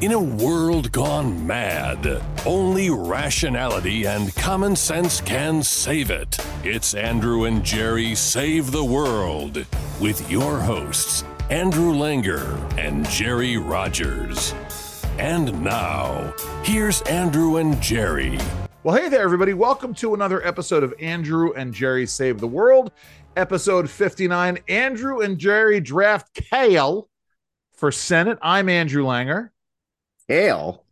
In a world gone mad, only rationality and common sense can save it. It's Andrew and Jerry Save the World with your hosts, Andrew Langer and Jerry Rogers. And now, here's Andrew and Jerry. Well, hey there, everybody. Welcome to another episode of Andrew and Jerry Save the World, episode 59. Andrew and Jerry draft Kale for Senate. I'm Andrew Langer. Kale,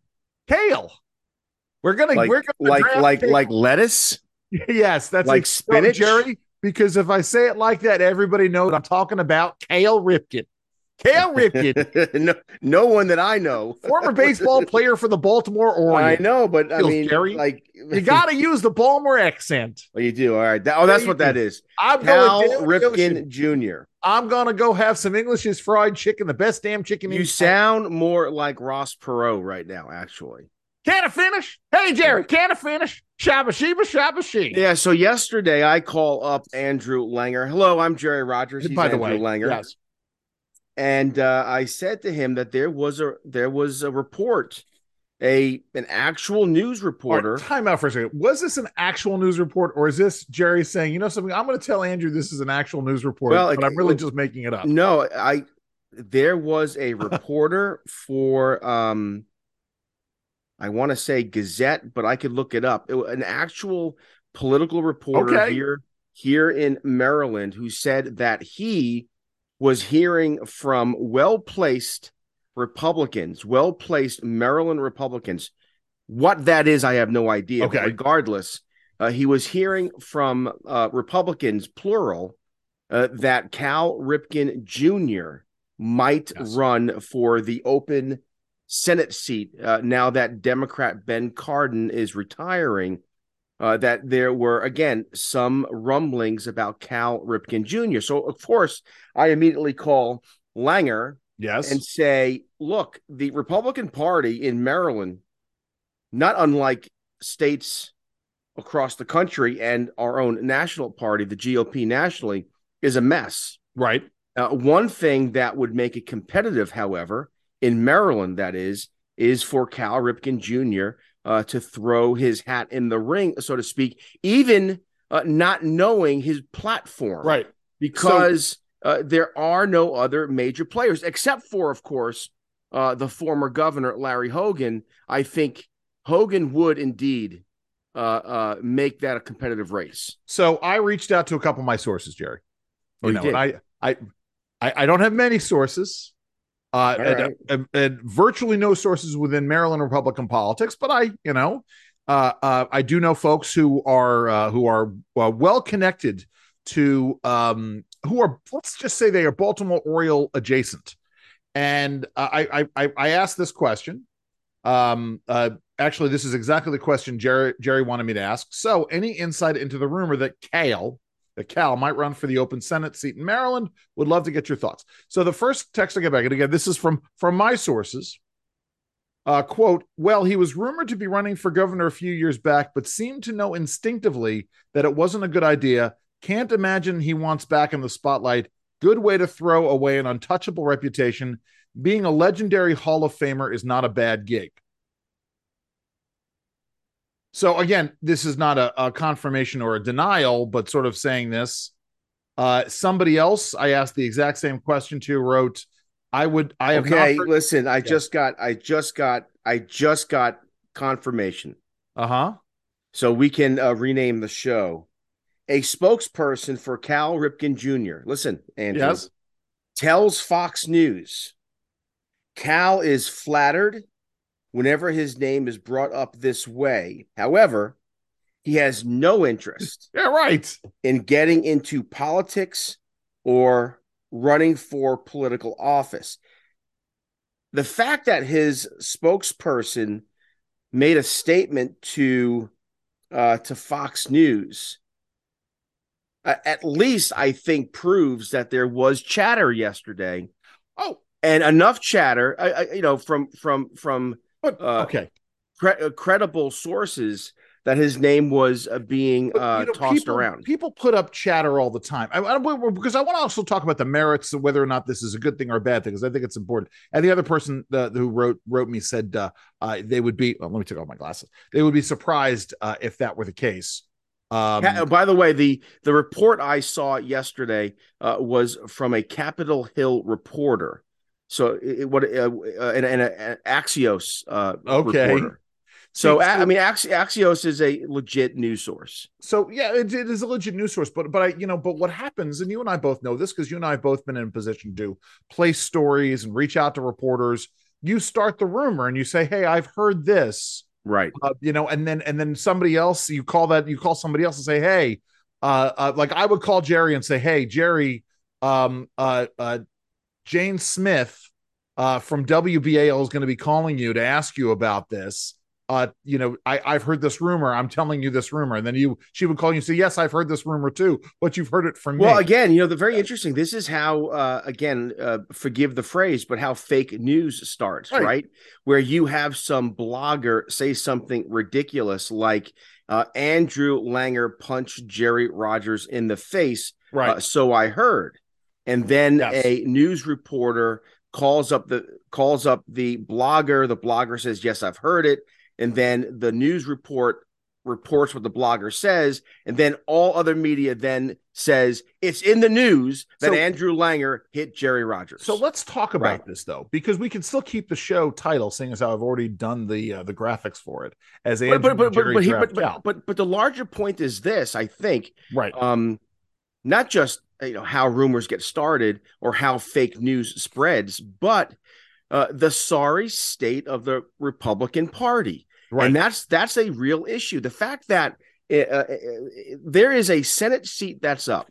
Kale. We're gonna like we're gonna like like Kale. like lettuce. yes, that's like spinach? Jerry. Because if I say it like that, everybody knows I'm talking about Kale Ripken. Kale Ripken, no, no one that I know. former baseball player for the Baltimore Orioles. I know, but I Feels mean, Jerry. like You got to use the Baltimore accent. Oh, you do. All right. That- oh, that's what that is. I'm Cal going down the ocean. Ripken Jr. I'm gonna go have some English's fried chicken, the best damn chicken. You in sound more like Ross Perot right now, actually. Can I finish? Hey Jerry, can I finish? Shabba sheba shabba she. Yeah. So yesterday I call up Andrew Langer. Hello, I'm Jerry Rogers. He's By the Andrew way, Langer. yes. and uh, I said to him that there was a there was a report, a an actual news reporter. right, time out for a second. Was this an actual news report, or is this Jerry saying, you know something? I'm going to tell Andrew this is an actual news report, Well, but I'm really just making it up. No, I there was a reporter for um I want to say Gazette, but I could look it up. It, an actual political reporter Okay. here here in Maryland who said that he was hearing from well-placed Republicans, well-placed Maryland Republicans. What that is, I have no idea. Okay. regardless, uh, he was hearing from uh, Republicans, plural, uh, that Cal Ripken Jr. might Yes. run for the open Senate seat uh, now that Democrat Ben Cardin is retiring. Uh, that there were again some rumblings about Cal Ripken Jr. So of course I immediately call Langer Yes. and say, look, the Republican Party in Maryland, not unlike states across the country and our own national party, the GOP nationally, is a mess. right. Uh, one thing that would make it competitive, however, in Maryland, that is, is for Cal Ripken Jr. Uh, to throw his hat in the ring, so to speak, even uh, not knowing his platform Right. because uh, there are no other major players except for, of course, uh, the former governor Larry Hogan. I think Hogan would indeed uh, uh, make that a competitive race. So I reached out to a couple of my sources, Jerry. Oh, You you know, did? I, I, I, don't have many sources, uh, and, right. and- and virtually no sources within Maryland Republican politics. But I, you know, uh, uh, I do know folks who are uh, who are uh, well connected to um, who are let's just say they are Baltimore Oriole adjacent. And I, I, I, I asked this question. Um, uh, actually, this is exactly the question Jerry Jerry wanted me to ask. So, any insight into the rumor that Kale, that Cal might run for the open Senate seat in Maryland? Would love to get your thoughts. So, the first text I get back, and again, this is from from my sources. Uh, quote, well, he was rumored to be running for governor a few years back, but seemed to know instinctively that it wasn't a good idea. Can't imagine he wants back in the spotlight. Good way to throw away an untouchable reputation. Being a legendary Hall of Famer is not a bad gig. So again, this is not a, a confirmation or a denial, but sort of saying this. Uh, somebody else I asked the exact same question to wrote, I would I have Okay, not listen, I just got, I just got, I just got confirmation. uh-huh. so we can uh, rename the show. A spokesperson for Cal Ripken Jr. Listen, Andrew, Yes. tells Fox News Cal is flattered whenever his name is brought up this way. However, he has no interest Yeah, right. in getting into politics or running for political office. The fact that his spokesperson made a statement to uh, to Fox News, at least I think proves that there was chatter yesterday, Oh, and enough chatter, I, I, you know, from from from but Uh, okay. cre- uh, credible sources that his name was uh, being uh, you know, tossed people, around. People put up chatter all the time. I, I, because I want to also talk about the merits of whether or not this is a good thing or a bad thing, because I think it's important. And the other person uh, who wrote wrote me said uh, uh, they would be. Well, let me take off my glasses. They would be surprised uh, if that were the case. Um, by the way, the the report I saw yesterday uh, was from a Capitol Hill reporter. So it, what uh, uh, and, and an Axios uh, Okay. reporter. So I mean, Ax- Axios is a legit news source. so yeah, it, it is a legit news source, but but I you know, but what happens, and you and I both know this because you and I have both been in a position to place stories and reach out to reporters. You start the rumor and you say, "Hey, I've heard this." Right. uh, you know, and then and then somebody else you call that you call somebody else and say, hey, uh, uh like I would call Jerry and say, hey, Jerry, um, uh, uh, Jane Smith, uh, from WBAL is going to be calling you to ask you about this. Uh, you know, I I've heard this rumor. I'm telling you this rumor, and then you she would call you and say, yes, I've heard this rumor too, but you've heard it from Well, me. Well, again, you know, the very interesting. This is how, uh, again, uh, forgive the phrase, but how fake news starts, Right. right? Where you have some blogger say something ridiculous like uh, Andrew Langer punched Jerry Rogers in the face. right. Uh, so I heard, and then Yes. a news reporter calls up the calls up the blogger. The blogger says, "Yes, I've heard it," and then the news report reports what the blogger says, and then all other media then says it's in the news that So- Andrew Langer hit Jerry Rogers. So let's talk about Right. this though, because we can still keep the show title, seeing as how I've already done the uh, the graphics for it as Andrew but but but Jerry but, he- but, but but but the larger point is this, I think, right. um not just you know how rumors get started or how fake news spreads but uh, the sorry state of the republican party Right. and that's that's a real issue the fact that uh, uh, uh, there is a senate seat that's up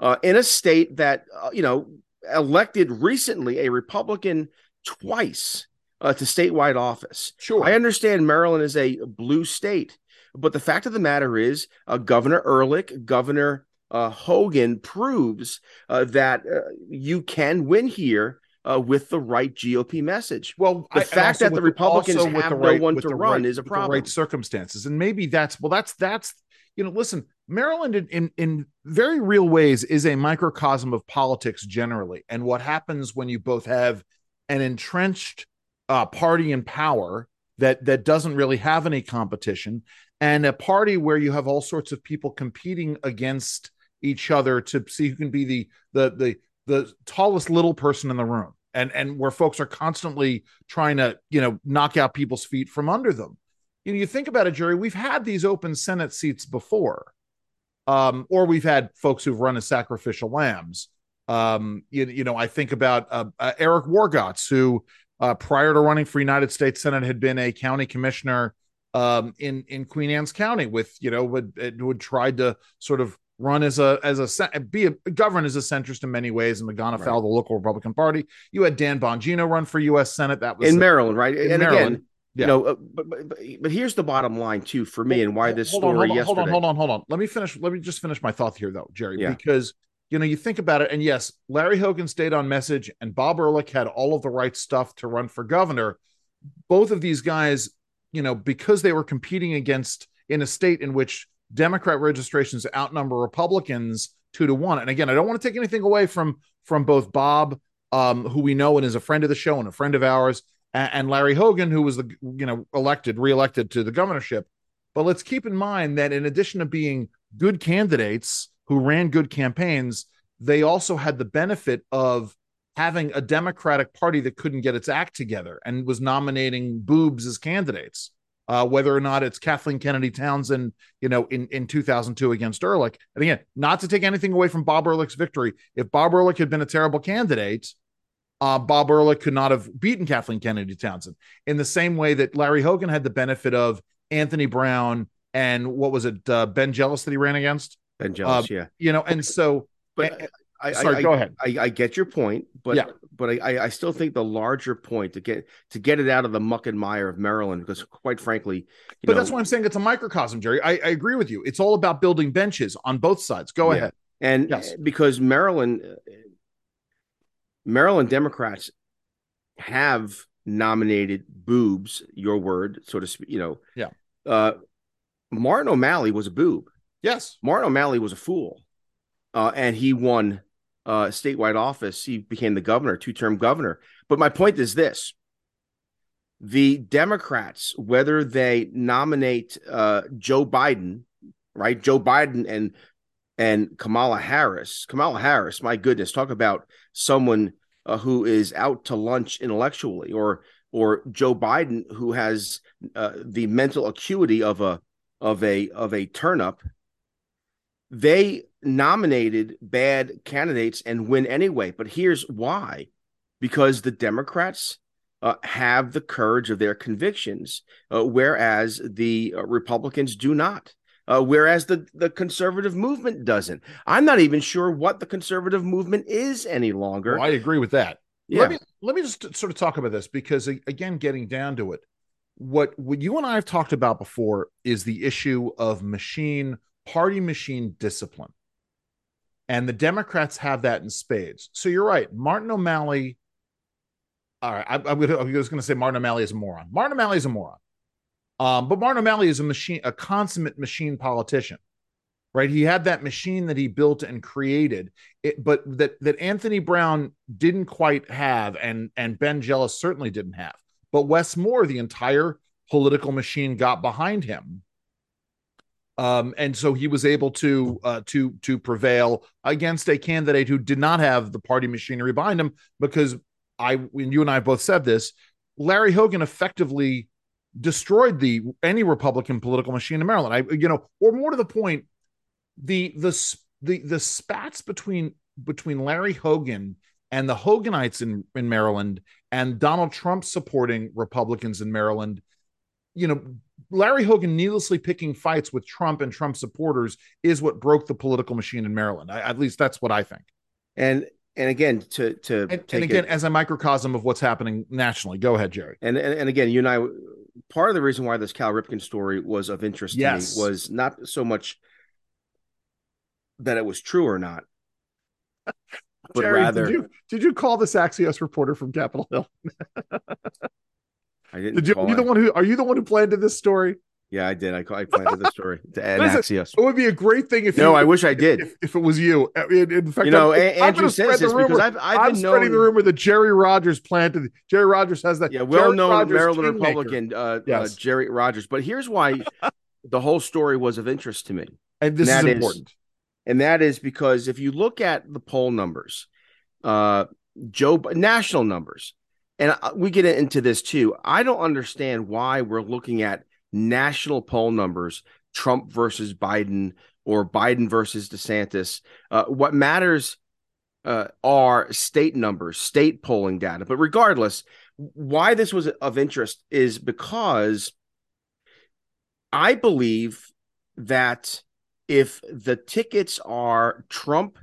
uh, in a state that uh, you know elected recently a republican twice uh, to statewide office sure. I understand Maryland is a blue state, but the fact of the matter is, uh, Governor Ehrlich, Governor uh, Hogan proves uh, that uh, you can win here uh, with the right GOP message. well, the I- fact that the Republicans also with have no one to the run right- is a the problem. right circumstances, and maybe that's well, that's that's you know, listen, Maryland in, in in very real ways is a microcosm of politics generally, and what happens when you both have an entrenched uh, party in power that that doesn't really have any competition, and a party where you have all sorts of people competing against each other to see who can be the the the the tallest little person in the room. And and where folks are constantly trying to you know knock out people's feet from under them. You know you think about it jerry we've had these open senate seats before. Um or we've had folks who've run as sacrificial lambs. Um you, you know i think about uh, uh, eric wargotz who uh, prior to running for united states senate had been a county commissioner um in in queen anne's county with you know would would tried to sort of run as a as a be a govern as a centrist in many ways and afoul Right. the local Republican Party. You had Dan Bongino run for U.S. Senate. That was in Maryland, right? in and Maryland, again, yeah. you know, uh, but, but but here's the bottom line too for me and why this hold story on, hold on, yesterday. hold on, hold on, hold on. Let me finish. Let me just finish my thought here, though, Jerry, Yeah. because you know you think about it, and yes, Larry Hogan stayed on message, and Bob Ehrlich had all of the right stuff to run for governor. Both of these guys, you know, because they were competing against in a state in which Democrat registrations outnumber Republicans two to one. And again, I don't want to take anything away from from both Bob, um, who we know and is a friend of the show and a friend of ours, and, and Larry Hogan, who was the you know elected, reelected to the governorship. But let's keep in mind that in addition to being good candidates who ran good campaigns, they also had the benefit of having a Democratic Party that couldn't get its act together and was nominating boobs as candidates. Uh, whether or not it's Kathleen Kennedy Townsend, you know, in, in 2002 against Ehrlich. And again, not to take anything away from Bob Ehrlich's victory. If Bob Ehrlich had been a terrible candidate, uh, Bob Ehrlich could not have beaten Kathleen Kennedy Townsend in the same way that Larry Hogan had the benefit of Anthony Brown and what was it, uh, Ben Jealous that he ran against? Ben Jealous, yeah. You know, and so, But I, sorry, I, go ahead. I, I get your point, but Yeah. but I- I, still think the larger point to get to get it out of the muck and mire of Maryland, because quite frankly, you but know, that's why I'm saying it's a microcosm, Jerry. I, I agree with you. It's all about building benches on both sides. Go Yeah. ahead. and Yes. because Maryland, uh, Maryland Democrats have nominated boobs, your word, so to speak, you know, Yeah. uh, Martin O'Malley was a boob. Yes. Martin O'Malley was a fool. Uh, and he won uh, statewide office. He became the governor, two term governor. But my point is this the Democrats, whether they nominate uh, Joe Biden, right? Joe Biden and and Kamala Harris. Kamala Harris, my goodness, talk about someone uh, who is out to lunch intellectually, or or Joe Biden who has uh, the mental acuity of a of a of a turnip. They nominated bad candidates and win anyway. But here's why: because the Democrats uh, have the courage of their convictions, uh, whereas the uh, Republicans do not. Uh, whereas the, the conservative movement doesn't. I'm not even sure what the conservative movement is any longer. Well, I agree with that. Yeah. Let me let me just sort of talk about this because again, getting down to it, what what you and I have talked about before is the issue of machine party machine discipline. And the Democrats have that in spades. So you're right. Martin O'Malley. All right. I, I was going to say Martin O'Malley is a moron. Martin O'Malley is a moron. Um, but Martin O'Malley is a machine, a consummate machine politician, right? He had that machine that he built and created, it, but that that Anthony Brown didn't quite have, and and Ben Jealous certainly didn't have. But Wes Moore, the entire political machine, got behind him, um, and so he was able to uh, to to prevail against a candidate who did not have the party machinery behind him. Because I, when you and I both said this, Larry Hogan effectively destroyed the any Republican political machine in Maryland. I, you know, or more to the point, the the the the spats between between Larry Hogan and the Hoganites in in Maryland and Donald Trump supporting Republicans in Maryland, you know, Larry Hogan needlessly picking fights with Trump and Trump supporters is what broke the political machine in Maryland. I, at least that's what I think. And and again, to to and, and again, it, as a microcosm of what's happening nationally. Go ahead, Jerry. And, and and again, you and I, part of the reason why this Cal Ripken story was of interest yes. to me was not so much that it was true or not, but Jerry, rather, did you did you call this Axios reporter from Capitol Hill? I didn't. Did you? Are you the one who? Are you the one who planted this story? Yeah, I did. I, I planted the story to add Axios. It would be a great thing if no, you, I wish I did. If, if, it was you, in, in fact, you know, I'm, Andrew I'm says this rumor. because I've, I've I'm been spreading known, the rumor that Jerry Rogers planted. Jerry Rogers has that. Yeah, well-known Maryland Republican, uh, yes. uh, Jerry Rogers. But here's why the whole story was of interest to me, and this and is important. Is, and that is because if you look at the poll numbers, uh, Joe national numbers, and we get into this too. I don't understand why we're looking at national poll numbers, Trump versus Biden or Biden versus DeSantis. Uh, what matters uh, are state numbers, state polling data. But regardless, why this was of interest is because I believe that if the tickets are Trump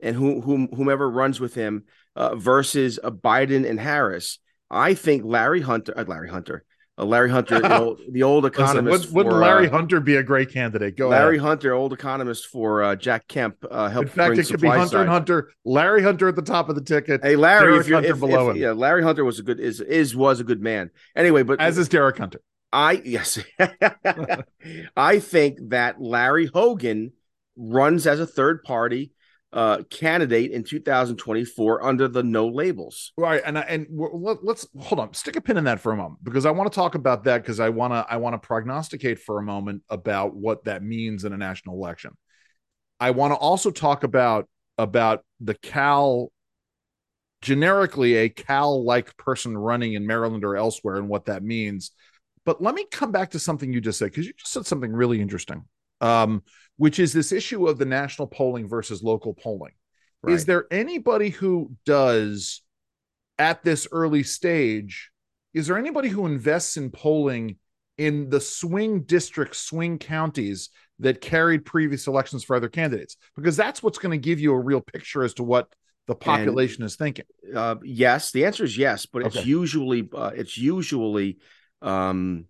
and whom whomever runs with him uh, versus a Biden and Harris, I think Larry Hunter, uh, Larry Hunter, uh, Larry Hunter, the old, the old economist. Listen, wouldn't, for, Larry uh, Hunter be a great candidate? Go Larry ahead. Hunter, old economist for uh, Jack Kemp, uh, helped. In fact, it could be Hunter side. and Hunter. Larry Hunter at the top of the ticket. Hey, Larry, Derek if you're Hunter if, below if- him. yeah, Larry Hunter was a good is is was a good man. Anyway, but as is Derek Hunter. I yes, I think that Larry Hogan runs as a third party uh, candidate in 2024 under the no labels. Right, and and let, let's hold on, stick a pin in that for a moment because I want to talk about that because I want to I want to prognosticate for a moment about what that means in a national election. I want to also talk about about the Cal generically a Cal like person running in Maryland or elsewhere and what that means. But let me come back to something you just said because you just said something really interesting, um, which is this issue of the national polling versus local polling. Is there anybody who does at this early stage? Is there anybody who invests in polling in the swing districts, swing counties that carried previous elections for other candidates? Because that's what's going to give you a real picture as to what the population is thinking. Uh, yes, the answer is yes, but it's Okay. usually uh, it's usually um,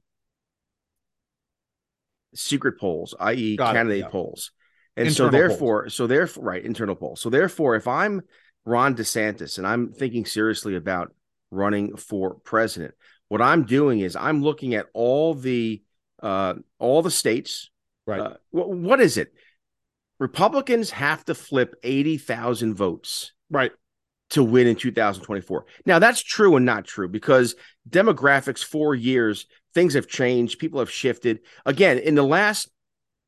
secret polls, i.e., Got it, candidate yeah. polls, and Internal so therefore, so therefore, right, internal polls. So therefore, if I'm Ron DeSantis and I'm thinking seriously about running for president, what I'm doing is I'm looking at all the uh, all the states. Right. Uh, wh- what is it? Republicans have to flip 80,000 votes right. to win in 2024. Now, that's true and not true because demographics, four years, things have changed, people have shifted. Again, in the last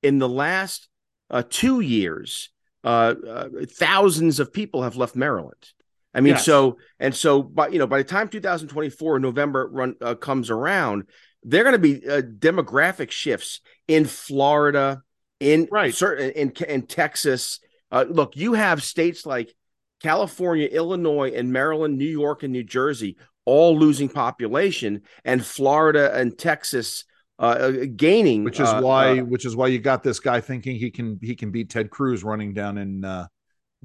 in the last uh, two years, uh, uh, thousands of people have left Maryland. I mean, Yes. so and so, but you know, by the time 2024 November run uh, comes around, there are going to be uh, demographic shifts in Florida, in Right. certain in in Texas. Uh, look, you have states like California, Illinois, and Maryland, New York, and New Jersey all losing population, and Florida and Texas uh, uh, gaining. Which is uh, why uh, which is why you got this guy thinking he can he can beat Ted Cruz running down in uh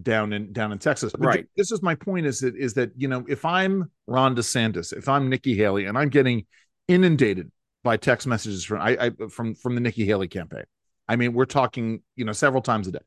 down in down in Texas. But Right. This is my point is that is that you know if I'm Ron DeSantis, if I'm Nikki Haley and I'm getting inundated by text messages from I, I from from the Nikki Haley campaign. I mean, we're talking, you know, several times a day.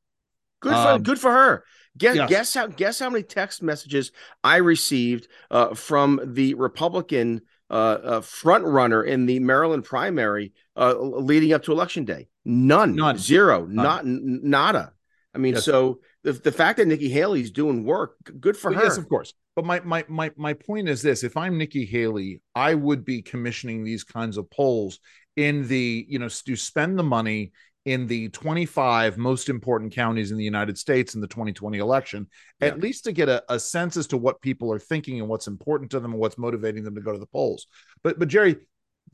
Good for Um, good for her. Guess yes. guess how guess how many text messages I received uh, from the Republican uh, uh, front runner in the Maryland primary uh, leading up to election day. None, None. zero, not n- nada. I mean, Yes. so the the fact that Nikki Haley's doing work, good for But her. Yes, of course. But my my my my point is this: if I'm Nikki Haley, I would be commissioning these kinds of polls in the you know to spend the money in the 25 most important counties in the United States in the 2020 election, at least to get a, a sense as to what people are thinking and what's important to them and what's motivating them to go to the polls. But but Jerry,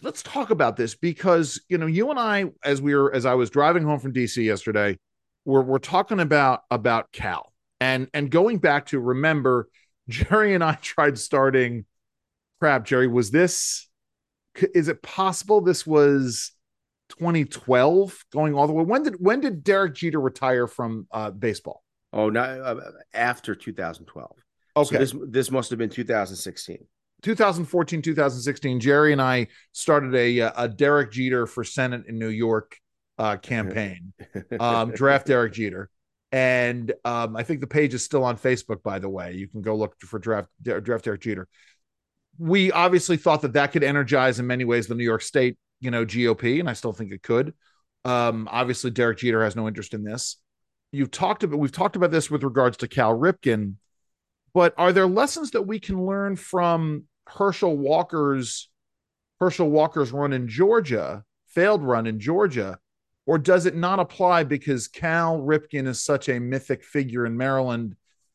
let's talk about this because you know you and I, as we were as I was driving home from DC yesterday, we're we're talking about about Cal and and going back to remember Jerry and I tried starting crap Jerry was this is it possible this was 2012 going all the way when did when did Derek Jeter retire from uh baseball oh, not uh, after 2012. okay So this this must have been 2016. 2014 2016 Jerry and I started a uh, a Derek Jeter for Senate in New York uh campaign um, draft Derek Jeter. And um, I think the page is still on Facebook, by the way. You can go look for draft draft Derek Jeter. We obviously thought that that could energize in many ways the New York State, you know, GOP, and I still think it could. Um, obviously, Derek Jeter has no interest in this. You've talked about we've talked about this with regards to Cal Ripken, but are there lessons that we can learn from Herschel Walker's Herschel Walker's run in Georgia, failed run in Georgia, or does it not apply because Cal Ripken is such a mythic figure in Maryland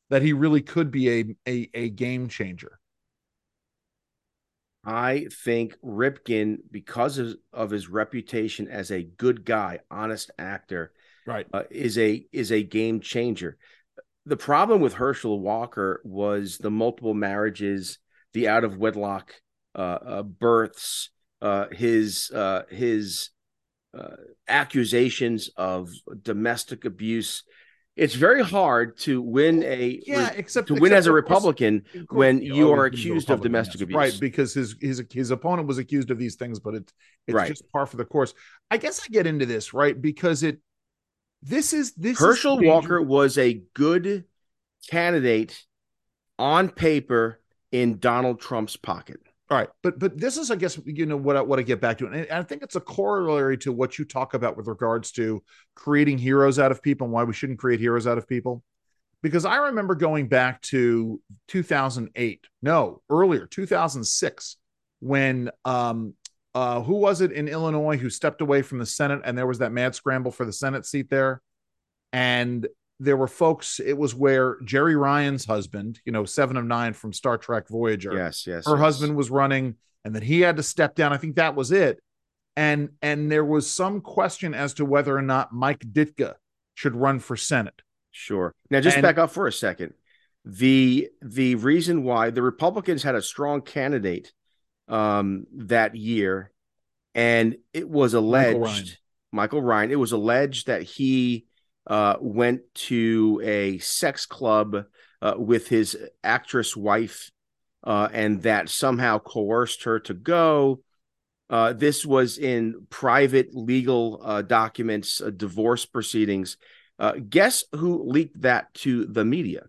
that he really could be a a, a game changer? I think Ripken, because of, of his reputation as a good guy, honest actor, Right. uh, is a is a game changer. The problem with Herschel Walker was the multiple marriages, the out of wedlock uh, uh, births, uh, his uh, his uh, accusations of domestic abuse. It's very hard to win a Yeah, except to win except as a Republican course- when you are accused of domestic yes. abuse. right? Because his his his opponent was accused of these things, but it's it's Right. just par for the course. I guess I get into this right because it this is this Herschel danger- Walker was a good candidate on paper in Donald Trump's pocket. All right, but but this is, I guess, you know what I, what I get back to, and I think it's a corollary to what you talk about with regards to creating heroes out of people and why we shouldn't create heroes out of people. Because I remember going back to 2008, no, earlier 2006, when um uh who was it in Illinois who stepped away from the Senate and there was that mad scramble for the Senate seat there, and there were folks. It was where Jeri Ryan's husband, you know, Seven of Nine from Star Trek Voyager, Yes, yes. her yes. husband was running and then he had to step down i think that was it and and there was some question as to whether or not mike ditka should run for senate Sure. Now just And- back up for a second. The the reason why the Republicans had a strong candidate um that year and it was alleged Ryan. Michael Ryan, it was alleged that he uh went to a sex club uh, with his actress wife uh and that somehow coerced her to go uh, this was in private legal uh, documents, uh, divorce proceedings. Uh, guess who leaked that to the media?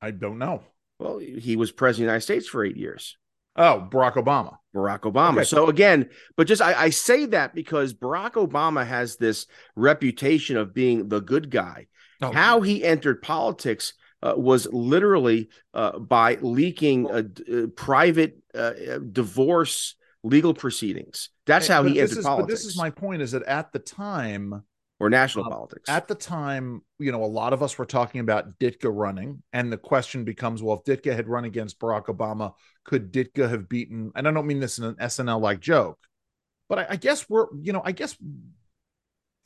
i don't know Well, he was president of the United States for eight years. Oh, Barack Obama. Barack Obama. Okay. So again, but just I, I, say that because Barack Obama has this reputation of being the good guy. Oh. How he entered politics uh, was literally uh, by leaking a, a private uh, divorce legal proceedings. That's how he entered is, politics. But this is my point: is that at the time, or national um, politics. At the time, you know, a lot of us were talking about Ditka running, and the question becomes, well, if Ditka had run against Barack Obama, could Ditka have beaten? And I don't mean this in an SNL like joke, but I, I, guess we're, you know, I guess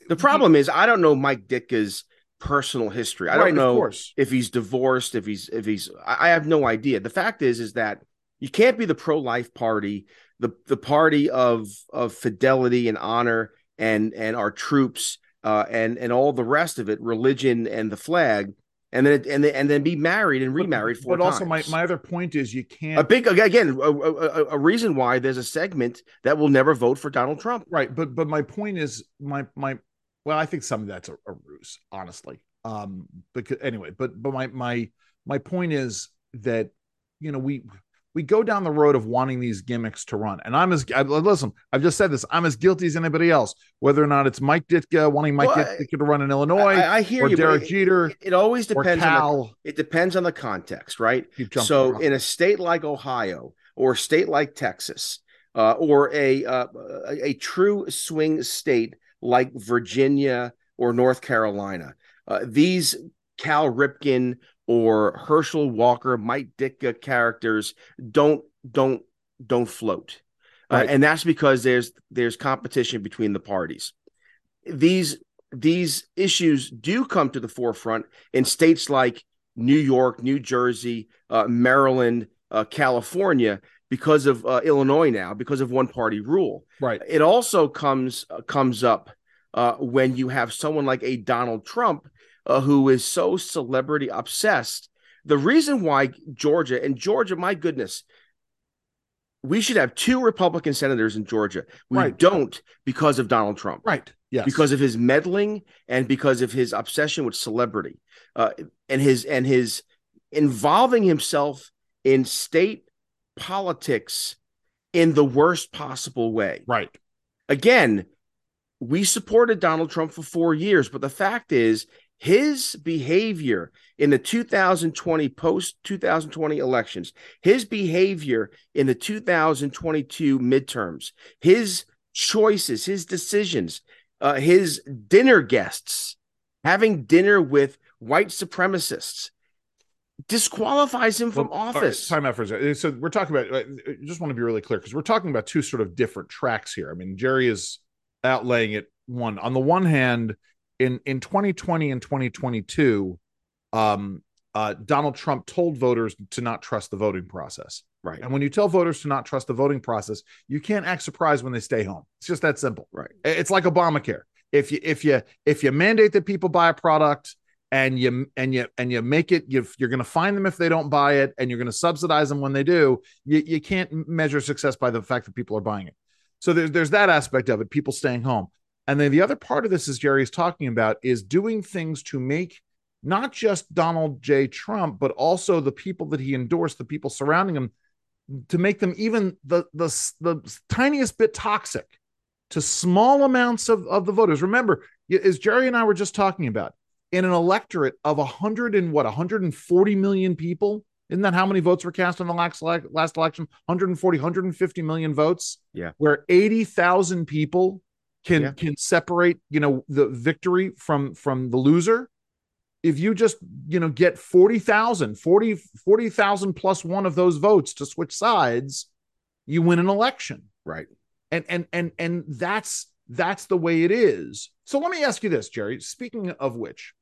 the problem is I don't know Mike Ditka's personal history. I don't know if he's divorced, if he's if he's I have no idea. The fact is is that you can't be the pro-life party, the the party of of fidelity and honor and and our troops uh, and and all the rest of it, religion and the flag, and then and then and then be married and remarried but, but also my, my other point is you can't a big again a, a, a, reason why there's a segment that will never vote for Donald Trump. Right, but but my point is my my well I think some of that's a, a ruse honestly. Um, because anyway, but but my my my point is that you know we we go down the road of wanting these gimmicks to run. And I'm as I, listen, I've just said this. I'm as guilty as anybody else, whether or not it's Mike Ditka wanting Mike well, Ditka to run in Illinois. I, I hear or you, Derek Jeter. It, it, always depends. On the, it depends on the context, right? So around. in a state like Ohio or a state like Texas, uh, or a, uh, a a true swing state like Virginia or North Carolina, uh, these Cal Ripken or Herschel Walker, Mike Ditka characters don't don't don't float, uh, right. uh, and that's because there's there's competition between the parties. These these issues do come to the forefront in states like New York, New Jersey, uh, Maryland, uh, California, because of uh, Illinois now, because of one party rule. Right. It also comes uh, comes up when you have someone like a Donald Trump uh, who is so celebrity obsessed. The reason why Georgia and Georgia, my goodness, we should have two Republican senators in Georgia. We right. don't because of Donald Trump. Right. Yes. Because of his meddling and because of his obsession with celebrity, uh, and his and his involving himself in state politics in the worst possible way. Right. Again, we supported Donald Trump for four years, but the fact is, his behavior in the 2020 post 2020 elections, his behavior in the 2022 midterms, his choices, his decisions, uh, his dinner guests, having dinner with white supremacists disqualifies him from well, office. Right, time out for a second. So we're talking about. I just want to be really clear because we're talking about two sort of different tracks here. I mean, Jerry is outlaying it one on the one hand in in 2020 and 2022 um uh, Donald Trump told voters to not trust the voting process. Right. And when you tell voters to not trust the voting process, you can't act surprised when they stay home. It's just that simple. Right. It's like Obamacare. If you if you if you mandate that people buy a product and you and you and you make it you you're going to find them if they don't buy it and you're going to subsidize them when they do, you, you can't measure success by the fact that people are buying it. So there's there's that aspect of it, people staying home. And then the other part of this, as Jerry is talking about, is doing things to make not just Donald J. Trump, but also the people that he endorsed, the people surrounding him, to make them even the the, the tiniest bit toxic to small amounts of, of the voters. Remember, as Jerry and I were just talking about, in an electorate of 100 and what 140 million people, isn't that how many votes were cast in the last, last election? 140, 150 million votes. Yeah. Where 80,000 people can yeah. can separate you know the victory from from the loser. If you just you know get 40,000 40 40,000 plus one of those votes to switch sides you win an election. Right. And and and and that's that's the way it is. So let me ask you this jerry speaking of which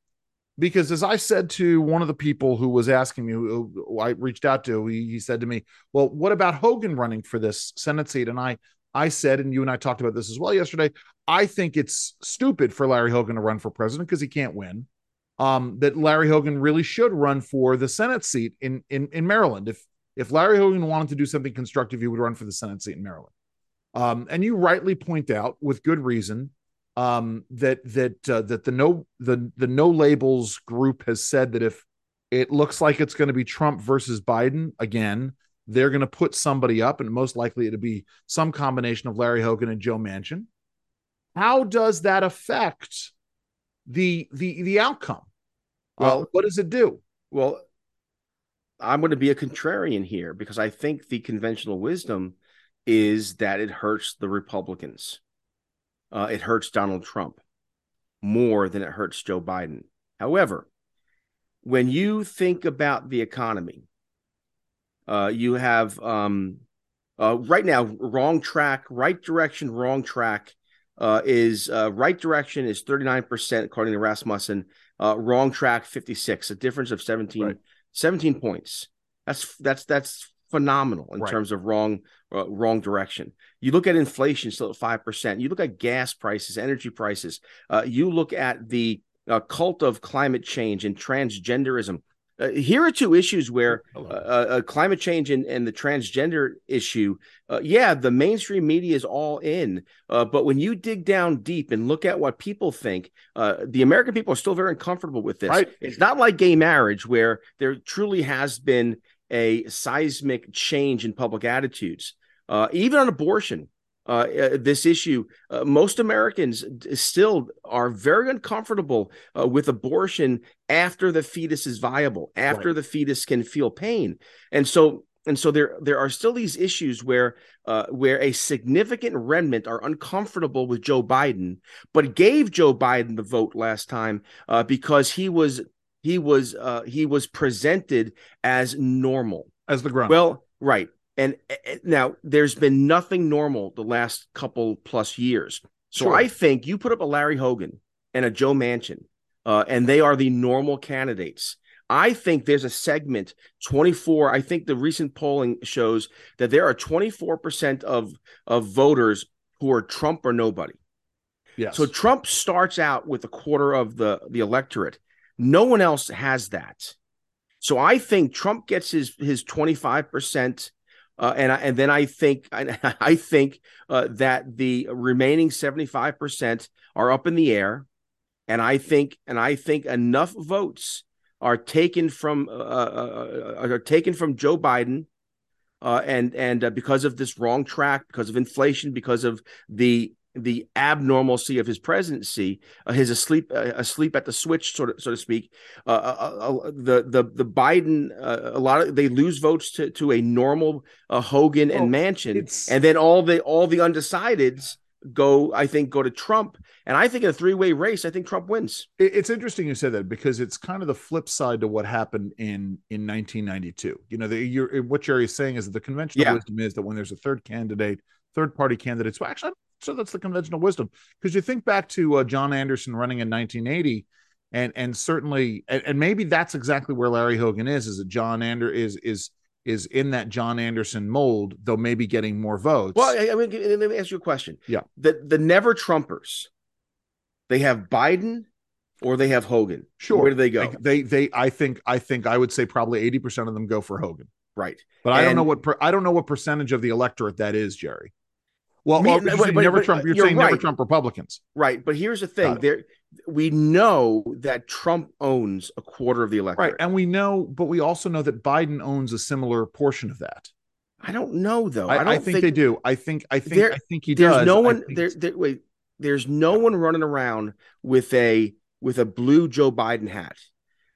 because as i said to one of the people who was asking me who i reached out to he, he said to me well what about hogan running for this senate seat? And i I said, and you and I talked about this as well yesterday. I think it's stupid for Larry Hogan to run for president because he can't win. Um, that Larry Hogan really should run for the Senate seat in, in in Maryland. If if Larry Hogan wanted to do something constructive, he would run for the Senate seat in Maryland. Um, and you rightly point out, with good reason, um, that that uh, that the no the the no labels group has said that if it looks like it's going to be Trump versus Biden again, they're going to put somebody up, and most likely it'll be some combination of Larry Hogan and Joe Manchin. How does that affect the the the outcome? Uh, well, uh, what does it do? Well, I'm going to be a contrarian here because I think the conventional wisdom is that it hurts the Republicans. Uh, it hurts Donald Trump more than it hurts Joe Biden. However, when you think about the economy, uh, you have um, uh, right now wrong track, right direction, wrong track uh, is uh, right direction is 39% according to Rasmussen, uh, wrong track 56, a difference of 17, right. 17 points. That's that's that's phenomenal in right. terms of wrong uh, wrong direction. You look at inflation still at five percent. You look at gas prices, energy prices. Uh, you look at the uh, cult of climate change and transgenderism. Uh, here are two issues where uh, uh, climate change and, and, the transgender issue. yeah, the mainstream media is all in, but when you dig down deep and look at what people think, the American people are still very uncomfortable with this. Right. It's not like gay marriage where there truly has been a seismic change in public attitudes. Uh, even on abortion, uh, uh, this issue, uh, most Americans still are very uncomfortable uh, with abortion after the fetus is viable, after right. the fetus can feel pain, and so and so there there are still these issues where uh, where a significant remnant are uncomfortable with Joe Biden, but gave Joe Biden the vote last time uh, because he was he was uh, he was presented as normal as the ground. Well, right. And uh, now there's been nothing normal the last couple plus years. So sure. I think you put up a Larry Hogan and a Joe Manchin, uh, and they are the normal candidates. I think there's a segment 24. I think the recent polling shows that there are 24% of, of voters who are Trump or nobody. Yes. So Trump starts out with a quarter of the, the electorate. No one else has that. So I think Trump gets his his 25%. Uh, and I, and then I think I, I think uh, that the remaining 75% are up in the air. And I think and I think enough votes are taken from uh, uh, uh are taken from Joe Biden uh, and and uh, because of this wrong track, because of inflation, because of the the abnormalcy of his presidency, uh, his asleep uh, asleep at the switch, sort of so to speak. Uh, uh, uh the the the Biden uh, a lot of they lose votes to to a normal Hogan and oh, Manchin, and then all the all the undecideds go I think go to Trump, and I think in a three way race, I think Trump wins. It's interesting you said that because it's kind of the flip side to what happened in in 1992. You know, the, you're, what Jerry is saying is that the conventional yeah. wisdom is that when there's a third candidate third party candidates. Well, actually, so that's the conventional wisdom because you think back to uh, John Anderson running in 1980, and and certainly, and, and, maybe that's exactly where Larry Hogan is. Is that John Ander is is is in that John Anderson mold, though maybe getting more votes. Well, I, I mean, let me ask you a question. Yeah, the the never Trumpers, they have Biden or they have Hogan. Sure. Where do they go? They, they, they I think, I think I would say probably 80% of them go for Hogan. Right. But and, I don't know what, per, I don't know what percentage of the electorate that is, Jerry. Well, well but, never Trump. You're, you're saying right. never Trump Republicans, right? But here's the thing: there, we know that Trump owns a quarter of the electorate, right? And we know, but we also know that Biden owns a similar portion of that. I don't know though. I, I, don't I think, think, they do. I think. I think. There, I think he there's does. no one. There, there, wait. There's no one running around with a with a blue Joe Biden hat.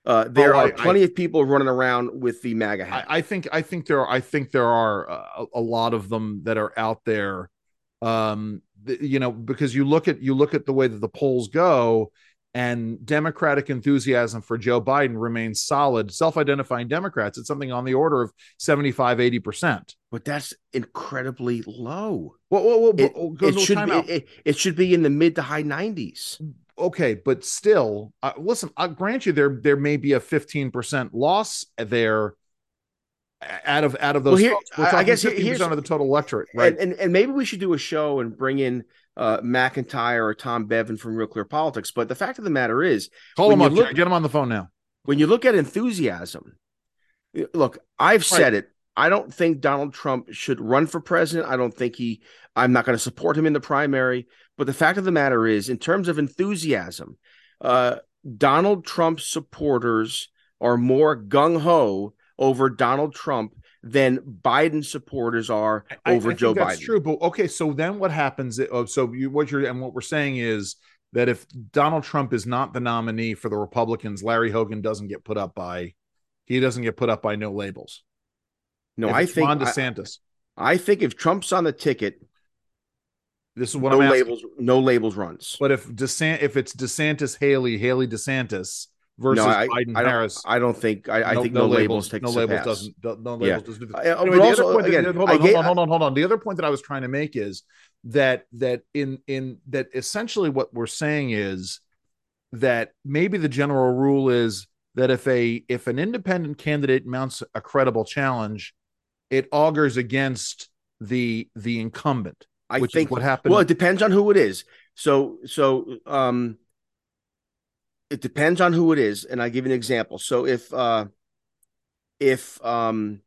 Uh, there oh, are plenty of people running around with the MAGA hat. I, think. I think there are. I think there are uh, a lot of them that are out there um you know because you look at you look at the way that the polls go and democratic enthusiasm for joe biden remains solid. Self-identifying democrats it's something on the order of 75 80% but that's incredibly low. Well, well, well it, it should be, it, it, should be in the mid to high 90s okay but still uh, listen i'll grant you there there may be a 15% loss there out of out of those, well, here, I guess here's of the total electorate, right? And, and, and maybe we should do a show and bring in uh, McIntyre or Tom Bevan from Real Clear Politics. But the fact of the matter is, call him up, look, get him on the phone now. When you look at enthusiasm, look, I've said it. I don't think Donald Trump should run for president. I don't think he. I'm not going to support him in the primary. But the fact of the matter is, in terms of enthusiasm, uh, Donald Trump supporters are more gung ho over Donald Trump than Biden supporters are over I think Joe that's Biden. true, but okay. So then what happens? Uh, oh, so you what you're and what we're saying is that if Donald Trump is not the nominee for the Republicans, Larry Hogan doesn't get put up by he doesn't get put up by no labels. No, If I think Ron I, DeSantis. I think if Trump's on the ticket, this is what no I'm asking. labels, no labels runs. But if DeSantis, if it's DeSantis, Haley, Haley, DeSantis versus no, I, Biden, I don't. Harris, I don't think. I, I think no, labels, takes no the labels doesn't no no Yeah. labels doesn't. do Anyway, the also, other point that- again, hold on, hold on, hold on, hold on. The other point that I was trying to make is that that in in that essentially what we're saying is that maybe the general rule is that if a if an independent candidate mounts a credible challenge, it augurs against the the incumbent. I which is think what happened. Well, it depends on who it is. So, so um, it depends on who it is, and I give you an example. So, if uh, if um,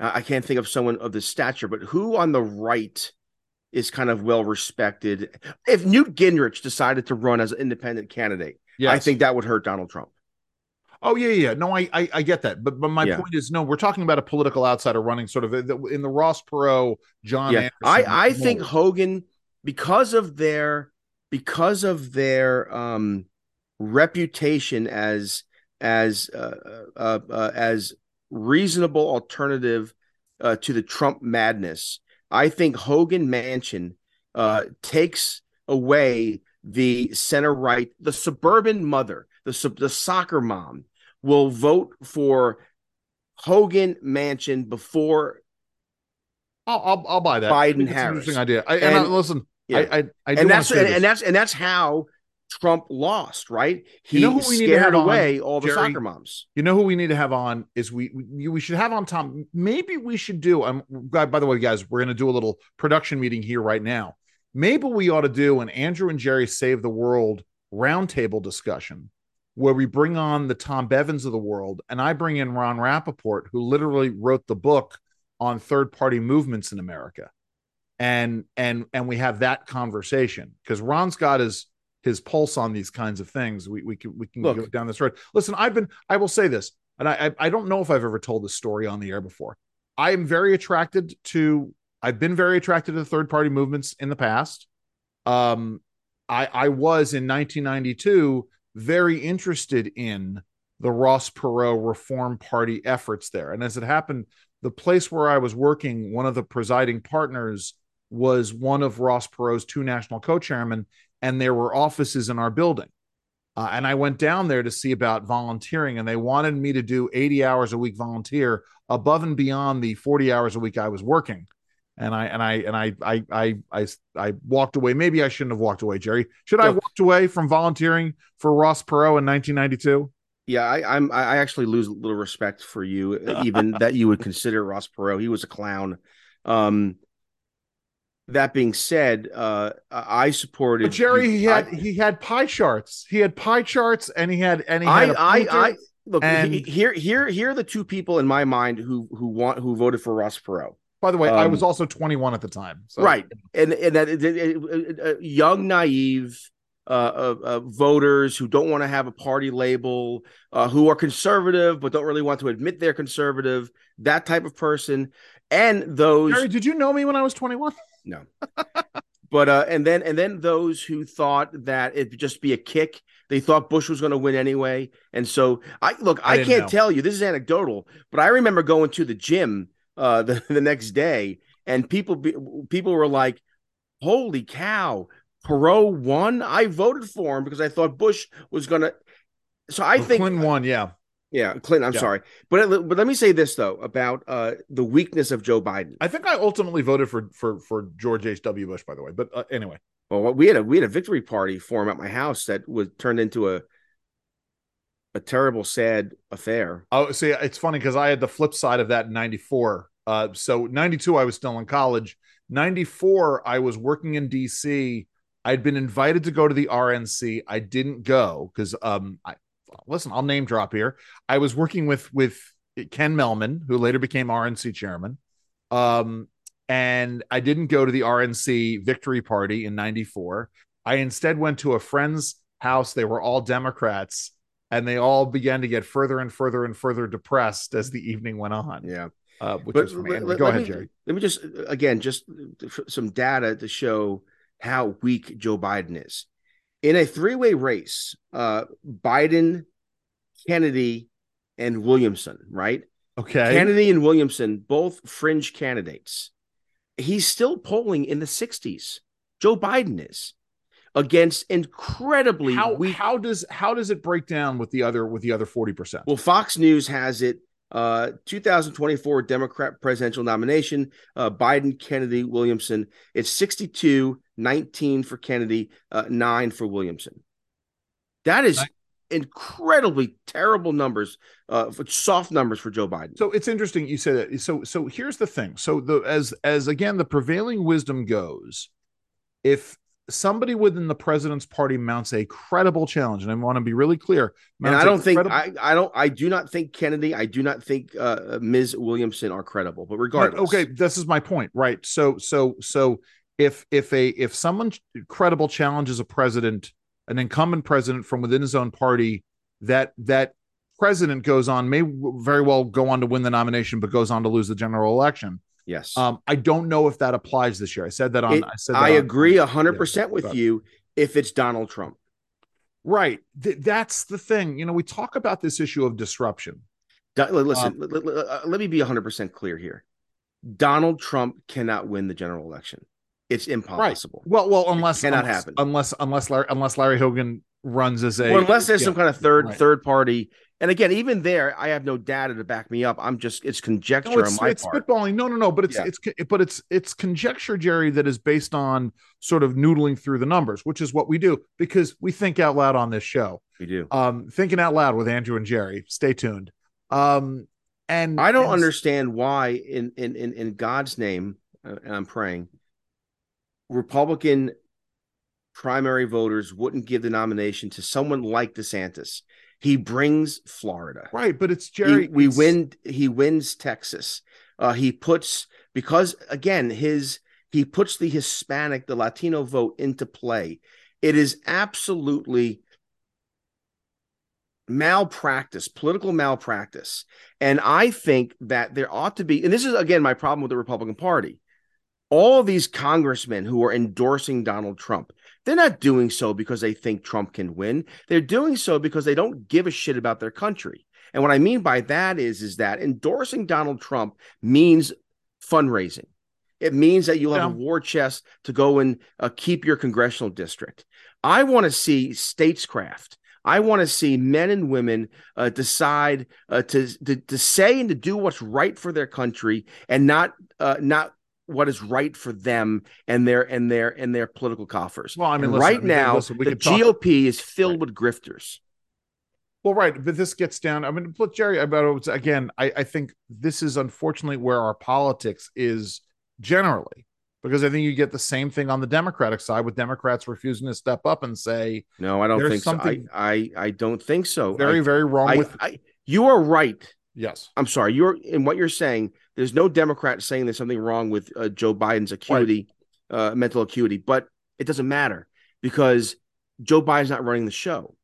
I I can't think of someone of the stature, but who on the right is kind of well respected? If Newt Gingrich decided to run as an independent candidate, I think that would hurt Donald Trump. Oh yeah, yeah. No, I, I, I get that, but but my Yeah. point is, no, we're talking about a political outsider running sort of in the Ross Perot, John. yeah, I Anderson I think. Hogan because of their because of their um reputation as as uh, uh, uh as reasonable alternative uh, to the Trump madness. I think Hogan Manchin uh takes away the center right, the suburban mother, the sub- the soccer mom will vote for Hogan Manchin before I'll, I'll, I'll buy that. Biden I think it's an Harris. interesting idea. I, and, I, listen, yeah. I, I, I do and that's and, and that's and that's how Trump lost, right? He You know who we need to scared have on, away all the Jerry? soccer moms. You know who we need to have on is we we, we should have on Tom. Maybe we should do. I'm by by the way, guys, we're going to do a little production meeting here right now. Maybe we ought to do an Andrew and Jerry Save the World roundtable discussion where we bring on the Tom Bevans of the world, and I bring in Ron Rapoport, who literally wrote the book on third party movements in America, and and and we have that conversation because Ron's got his his pulse on these kinds of things. We we can we can Look. go down this road. Listen, I've been I will say this, and I I, I don't know if I've ever told this story on the air before. I am very attracted to. I've been very attracted to third party movements in the past. Um, I I was in 1992 very interested in the Ross Perot Reform Party efforts there, and as it happened, the place where I was working, one of the presiding partners was one of Ross Perot's two national co-chairmen, and there were offices in our building. Uh, and I went down there to see about volunteering, and they wanted me to do 80 hours a week volunteer above and beyond the 40 hours a week I was working. And I and I and I I I I, I walked away. Maybe I shouldn't have walked away, Jerry. Should I have walked away from volunteering for Ross Perot in 1992? Yeah, I, I'm. I actually lose a little respect for you, even that you would consider Ross Perot. He was a clown. Um, that being said, uh, I supported But Jerry, he had I, he had pie charts. He had pie charts, and he had and he I, had I. I look and- he- here. Here, here are the two people in my mind who who want who voted for Ross Perot. By the way, I um, was also 21 at the time. So. right and and that it- it- it- uh, young naive uh, uh, uh, voters who don't want to have a party label uh, who are conservative but don't really want to admit they're conservative that type of person and those Jerry, did you know me when I was 21? No but uh and then and then those who thought that it'd just be a kick they thought bush was going to win anyway and so i look I i, can't know. tell you this is anecdotal but i remember going to the gym uh the, the next day and people be, people were like holy cow perot won i voted for him because i thought bush was going to so i think Clinton won. Yeah. Yeah clinton i'm Yeah. sorry but but let me say this though about uh the weakness of joe biden I think I ultimately voted for for for George H. W. Bush. By the way, but uh, anyway, Well, we had a we had a victory party for him at my house that was turned into a a terrible, sad affair. oh, see, it's funny because I had the flip side of that in '94. Uh, so '92, I was still in college. '94, I was working in D.C. I'd been invited to go to the RNC. I didn't go because um, I listen. I'll name drop here. I was working with with Ken Mehlman, who later became RNC chairman. Um, and I didn't go to the RNC victory party in 94. I instead went to a friend's house. They were all Democrats, and they all began to get further and further and further depressed as the evening went on. Yeah. uh, which But is from let- Go ahead, me- Jerry. Let me just again just some data to show how weak Joe Biden is. In a three-way race, uh, Biden, Kennedy, and Williamson, right? Okay. Kennedy and Williamson, both fringe candidates. He's still polling in the 60s. Joe Biden is against incredibly how weak. how does how does it break down with the other with the other forty percent? Well, Fox News has it. Uh, 2024 Democrat presidential nomination, uh, Biden, Kennedy, Williamson. It's 62, 19 for Kennedy, uh, nine for Williamson. That is incredibly terrible numbers, uh, soft numbers for Joe Biden. So it's interesting you say that. So so here's the thing. So the as as again the prevailing wisdom goes, if somebody within the president's party mounts a credible challenge, and I want to be really clear, and I don't think credible- I, I don't I do not think Kennedy I do not think uh, Ms. Williamson are credible but regardless okay this is my point right so so so if if a if someone credible challenges a president an incumbent president from within his own party that that president goes on may very well go on to win the nomination but goes on to lose the general election yes. Um i don't know if that applies this year. I said that on It- i said that I on- agree a hundred percent with but- you if it's Donald Trump. Right. Th- that's the thing. You know we talk about this issue of disruption. Do- listen Um, li- li- li- uh, let me be a hundred percent clear here. Donald Trump cannot win the general election. It's impossible. Well well unless cannot unless, happen. unless unless larry unless larry hogan runs as a Well, unless there's yeah. some kind of third right. third party and again even there I have no data to back me up I'm just it's conjecture No, it's, on my it's part spitballing. No, no, no. But it's Yeah. it's but it's it's conjecture, Jerry, that is based on sort of noodling through the numbers, which is what we do because we think out loud on this show. we do Um, thinking out loud with Andrew and Jerry. Stay tuned. Um, and I don't and- understand why, in in in, in God's name, uh, and I'm praying, Republican primary voters wouldn't give the nomination to someone like DeSantis. He brings Florida. Right, but it's He- Jerry. we it's- win. He wins Texas. Uh, he puts because again his he puts the Hispanic, the Latino vote into play. It is absolutely malpractice, political malpractice. And I think that there ought to be, and this is again my problem with the Republican Party. All of these congressmen who are endorsing Donald Trump, they're not doing so because they think Trump can win. They're doing so because they don't give a shit about their country. And what I mean by that is, is that endorsing Donald Trump means fundraising. It means that you'll have a war chest to go and uh, keep your congressional district. I want to see statescraft. I want to see men and women uh, decide uh, to, to to say and to do what's right for their country, and not uh, not what is right for them and their and their and their political coffers. Well, I mean, listen, right I mean, now, listen, the could talk- GOP is filled Right. with grifters. Well, right, but this gets down. I mean, Jerry, about again, I, I think this is unfortunately where our politics is generally, because I think you get the same thing on the Democratic side with Democrats refusing to step up and say No, I don't think so. I, I I don't think so. very, I, very wrong I, with. I, you are right. yes, I'm sorry. You're in what you're saying. There's no Democrat saying there's something wrong with uh, Joe Biden's acuity, uh, mental acuity, but it doesn't matter because Joe Biden's not running the show.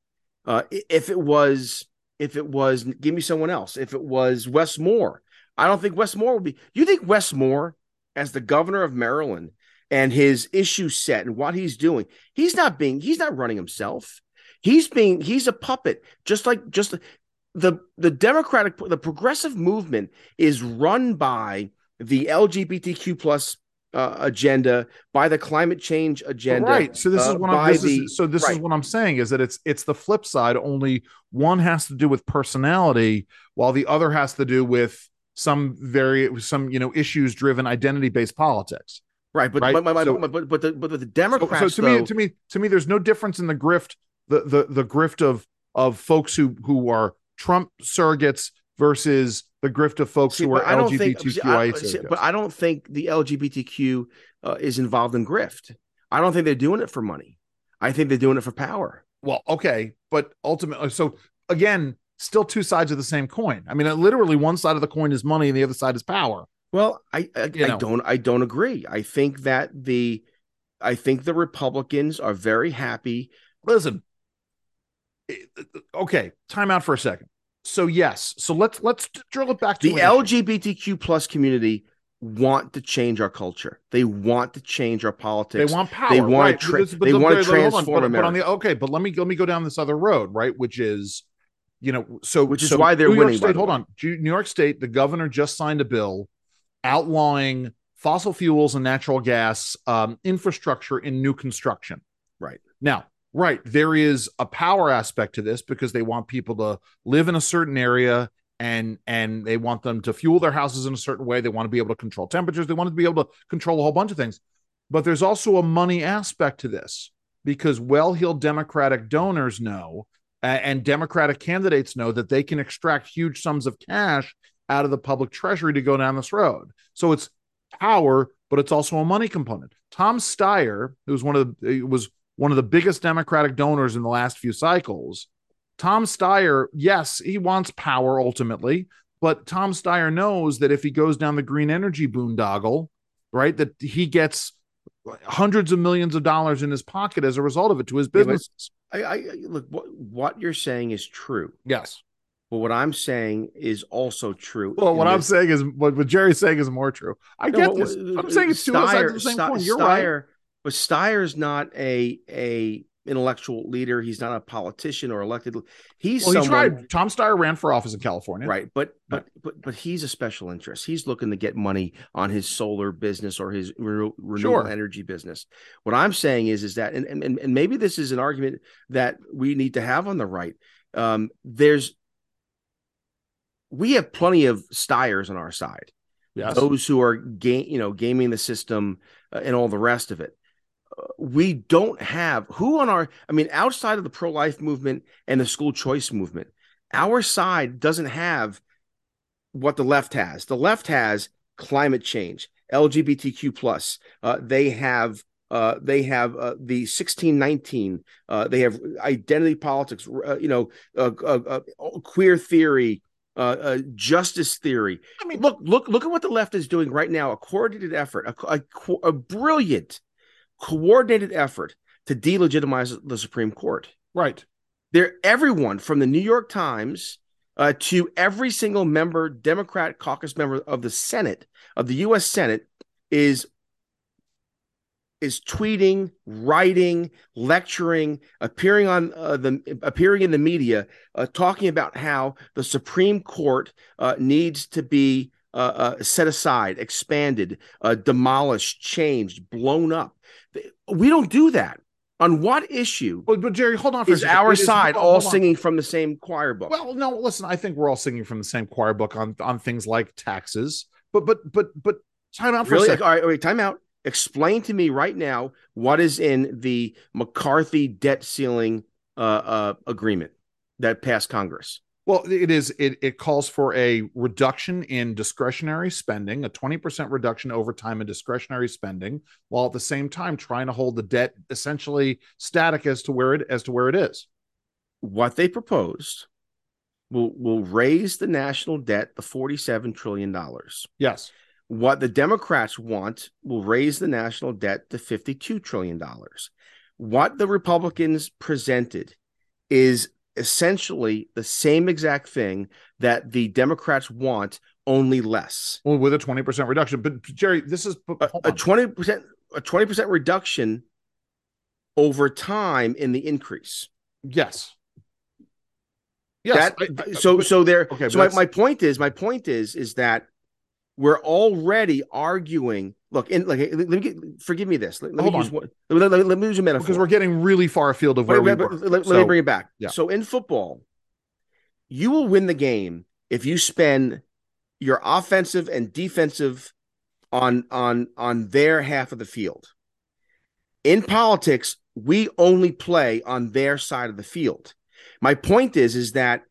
Uh, if it was, if it was, give me someone else. If it was Wes Moore, I don't think Wes Moore would be. You think Wes Moore, as the governor of Maryland, and his issue set and what he's doing, he's not being, he's not running himself. He's being, he's a puppet, just like just the the democratic the progressive movement is run by the lgbtq plus uh, agenda by the climate change agenda right. So this uh, is what I'm. This the- is, so this is what I'm saying is that it's it's the flip side. Only one has to do with personality, while the other has to do with some very some you know issues driven identity based politics. right but right? but, but, So- but, but, but the but the democrats so to me, to me, to me, there's no difference in the grift, the the the grift of of folks who who are Trump surrogates versus the grift of folks See, who are I don't think, see, I- LGBTQIA see, surrogates. but I don't think the LGBTQ uh, is involved in grift. I don't think they're doing it for money. I think they're doing it for power. well, okay, but ultimately, so again, still two sides of the same coin. I mean, literally, one side of the coin is money, and the other side is power. Well, I I, You I don't I don't agree. I think that the I think the Republicans are very happy. Listen, okay, time out for a second. So yes. So let's let's drill it back to the LGBTQ plus community want to change our culture. They want to change our politics. They want power. They want right. to. Tra- they want to transform but, America. But on the okay, but let me let me go down this other road, right? Which is, you know, so which is so why they're New York winning. State, hold on, New York State, the governor just signed a bill outlawing fossil fuels and natural gas um, infrastructure in new construction. Right now, right. There is a power aspect to this because they want people to live in a certain area and and they want them to fuel their houses in a certain way. They want to be able to control temperatures. They want to be able to control a whole bunch of things. But there's also a money aspect to this because well-heeled democratic donors know and democratic candidates know that they can extract huge sums of cash out of the public treasury to go down this road. So it's power but it's also a money component. Tom steyer who's one of the was one of the biggest democratic donors in the last few cycles Tom Steyer, yes, he wants power ultimately, but Tom Steyer knows that if he goes down the green energy boondoggle, right, that he gets hundreds of millions of dollars in his pocket as a result of it to his businesses. Yeah, I, I, look what what you're saying is true. Yes. But what I'm saying is also true. Well, what I'm saying is what, what Jerry's saying is more true. I no, get this. I'm saying it's two sides of the same coin. You're Steyer, right. But Steyer's not a a intellectual leader. He's not a politician or elected. He's well, someone, he tried. Tom Steyer ran for office in California, right? But but but but he's a special interest. He's looking to get money on his solar business or his renewable sure. energy business. What I'm saying is is that and, and and maybe this is an argument that we need to have on the right. Um, there's we have plenty of Steyers on our side. Yes. Those who are game, you know, gaming the system uh, and all the rest of it we don't have who on our i mean outside of the pro-life movement and the school choice movement our side doesn't have what the left has. The left has climate change lgbtq plus. Uh, they have uh, they have uh, the 1619 uh, they have identity politics uh, you know uh, queer theory justice theory. I mean look look look at what the left is doing right now a coordinated effort a, a, a brilliant coordinated effort to delegitimize the Supreme Court. Right. There, everyone from the New York Times uh, to every single member, Democrat caucus member of the Senate, of the U.S. Senate, is is tweeting, writing, lecturing, appearing on uh, the appearing in the media, uh, talking about how the Supreme Court uh, needs to be uh, uh, set aside, expanded, uh, demolished, changed, blown up. We don't do that. On what issue? But, but Jerry, hold on for is our side all singing from the same choir book? Well, no, listen, I think we're all singing from the same choir book on on things like taxes. But but but but time out for really? a second. All right, wait, time out. Explain to me right now what is in the McCarthy debt ceiling uh, uh, agreement that passed Congress. Well, it is. It, it calls for a reduction in discretionary spending, a 20% reduction over time in discretionary spending, while at the same time trying to hold the debt essentially static as to where it as to where it is. What they proposed will will raise the national debt to 47 trillion dollars. Yes. What the Democrats want will raise the national debt to 52 trillion dollars. What the Republicans presented is essentially the same exact thing that the Democrats want, only less. Well, with a 20% reduction. But Jerry, this is a, a 20% a 20% reduction over time in the increase. Yes. Yes. That, I, so but, so there okay, so my, my point is my point is is that we're already arguing. Look, in like, let me get, forgive me this. Let, let me use one, let, let, let, me use a metaphor because we're getting really far afield of where wait, we were. Let, so, let, me bring it back. Yeah. So in football, you will win the game if you spend your offensive and defensive on on on their half of the field. In politics, we only play on their side of the field. My point is is that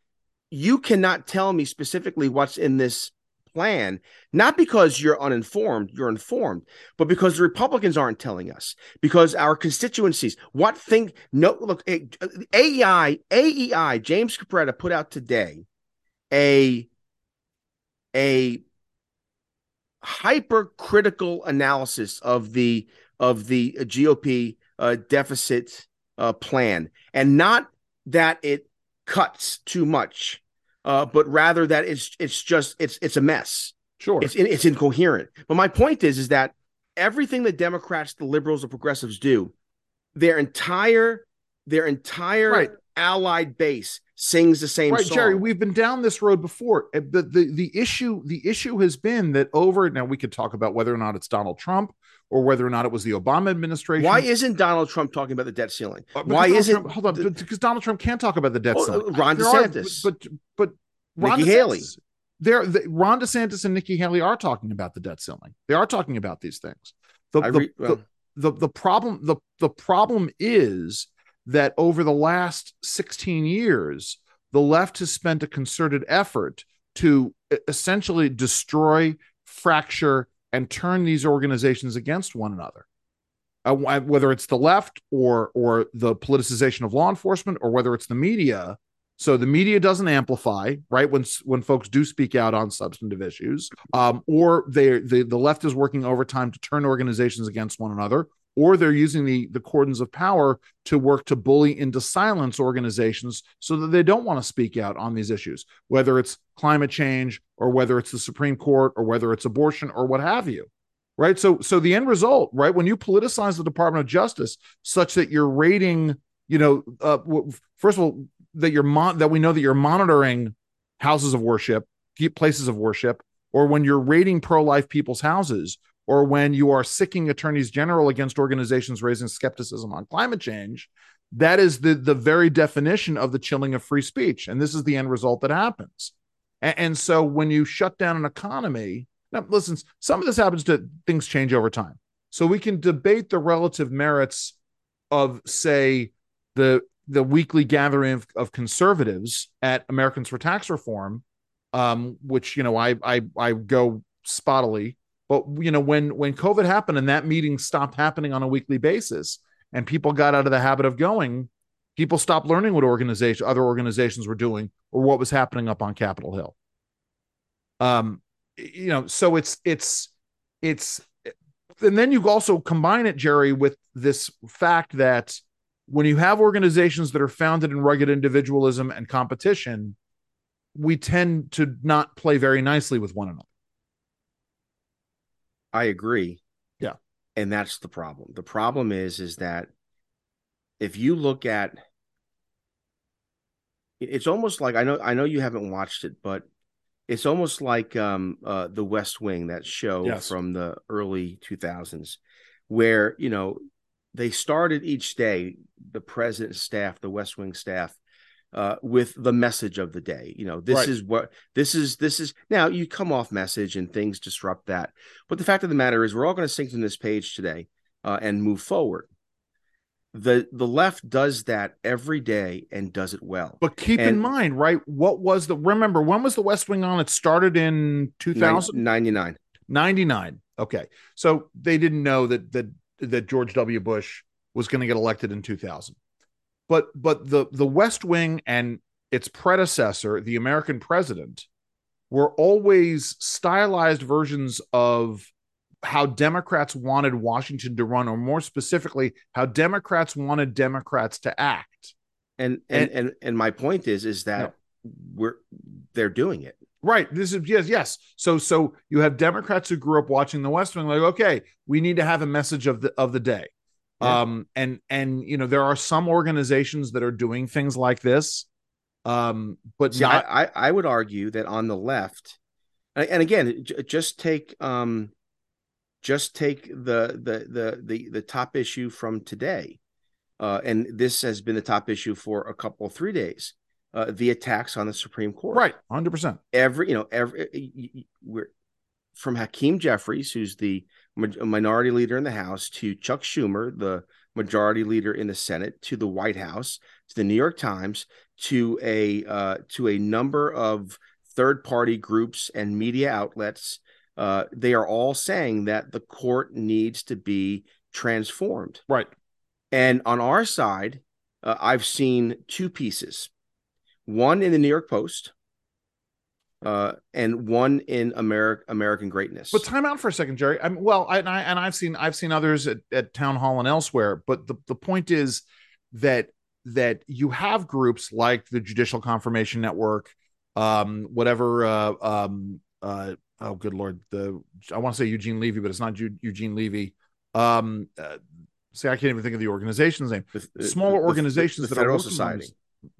you cannot tell me specifically what's in this plan, not because you're uninformed, you're informed, but because the Republicans aren't telling us, because our constituencies, what think, no, look, AEI, AEI, James Capretta put out today a, a hypercritical analysis of the, of the GOP uh, deficit uh, plan, and not that it cuts too much uh, but rather that it's it's just it's it's a mess. Sure. It's it's incoherent. But my point is is that everything the Democrats, the liberals, the progressives do, their entire their entire Right. allied base sings the same right song. jerry we've been down this road before Uh, the, the the issue the issue has been that over now we could talk about whether or not it's donald trump or whether or not it was the obama administration Why isn't Donald Trump talking about the debt ceiling? Uh, Why Donald isn't Trump- hold on the- because donald trump can't talk about the debt Oh, ceiling uh, Ron There are- DeSantis. but but, but ron Nikki DeSantis, Haley. they're the, ron desantis and nikki haley are talking about the debt ceiling they are talking about these things the, the, re- the, well, the the problem the the problem is that over the last 16 years the left has spent a concerted effort to essentially destroy fracture and turn these organizations against one another. Uh, whether it's the left or or the politicization of law enforcement or whether it's the media. So the media doesn't amplify right when when folks do speak out on substantive issues um, or they the, the left is working overtime to turn organizations against one another or they're using the the cordons of power to work to bully into silence organizations so that they don't want to speak out on these issues whether it's climate change or whether it's the supreme court or whether it's abortion or what have you right? So so the end result right? When you politicize the department of justice such that you're rating you know uh, first of all that you're mon- that we know that you're monitoring houses of worship places of worship or when you're raiding pro-life people's houses or when you are sicking attorneys general against organizations raising skepticism on climate change that is the the very definition of the chilling of free speech. And this is the end result that happens. And, and so when you shut down an economy now listen some of this happens to things change over time. So we can debate the relative merits of say the the weekly gathering of, of conservatives at americans for tax reform um, which you know I, I i go spottily but you know when when covid happened and that meeting stopped happening on a weekly basis and people got out of the habit of going people stopped learning what organization other organizations were doing or what was happening up on capitol hill. Um you know so it's it's it's and then you also combine it jerry with this fact that when you have organizations that are founded in rugged individualism and competition we tend to not play very nicely with one another I agree. Yeah. And that's the problem. The problem is is that if you look at it's almost like I know I know you haven't watched it, but it's almost like um uh the West Wing, that show Yes. from the early 2000s where, you know, they started each day the president's staff, the West Wing staff uh, with the message of the day. You know, this Right. is what this is. This is now you come off message and things disrupt that. But the fact of the matter is, we're all going to sink from this page today uh, and move forward. The the left does that every day and does it well. but keep in mind right what was the remember when was the west wing on it started in 2000 ninety nine. 99 okay so they didn't know that that that george w bush was going to get elected in 2000 but but the the west wing and its predecessor the american president were always stylized versions of how democrats wanted washington to run or more specifically how democrats wanted democrats to act And and, and and my point is is that we're they're doing it. Right. This is yes, yes. So so you have Democrats who grew up watching the West Wing, like, okay, we need to have a message of the of the day. Yeah. Um, and and you know, there are some organizations that are doing things like this. Um, but See, not I, I would argue that on the left, and again, j- just take um, just take the the the the the top issue from today, uh, and this has been the top issue for a couple three days. Uh, the attacks on the Supreme Court, right, hundred percent. Every you know every we're from Hakeem Jeffries, who's the minority leader in the House, to Chuck Schumer, the majority leader in the Senate, to the White House, to the New York Times, to a uh, to a number of third party groups and media outlets. Uh, they are all saying that the court needs to be transformed. Right. And on our side, uh, I've seen two pieces one in the New York Post uh, and one in American American Greatness. But time out for a second, Jerry. I'm well, I, and I and I've seen I've seen others at, at town hall and elsewhere. But the, the point is that that you have groups like the Judicial Confirmation Network um, whatever. Uh, um, uh, oh, good lord, the I want to say Eugene Levy, but it's not Eugene Levy. Um, uh, see, I can't even think of the organization's name. The, Smaller the, organizations the, the Federal Society.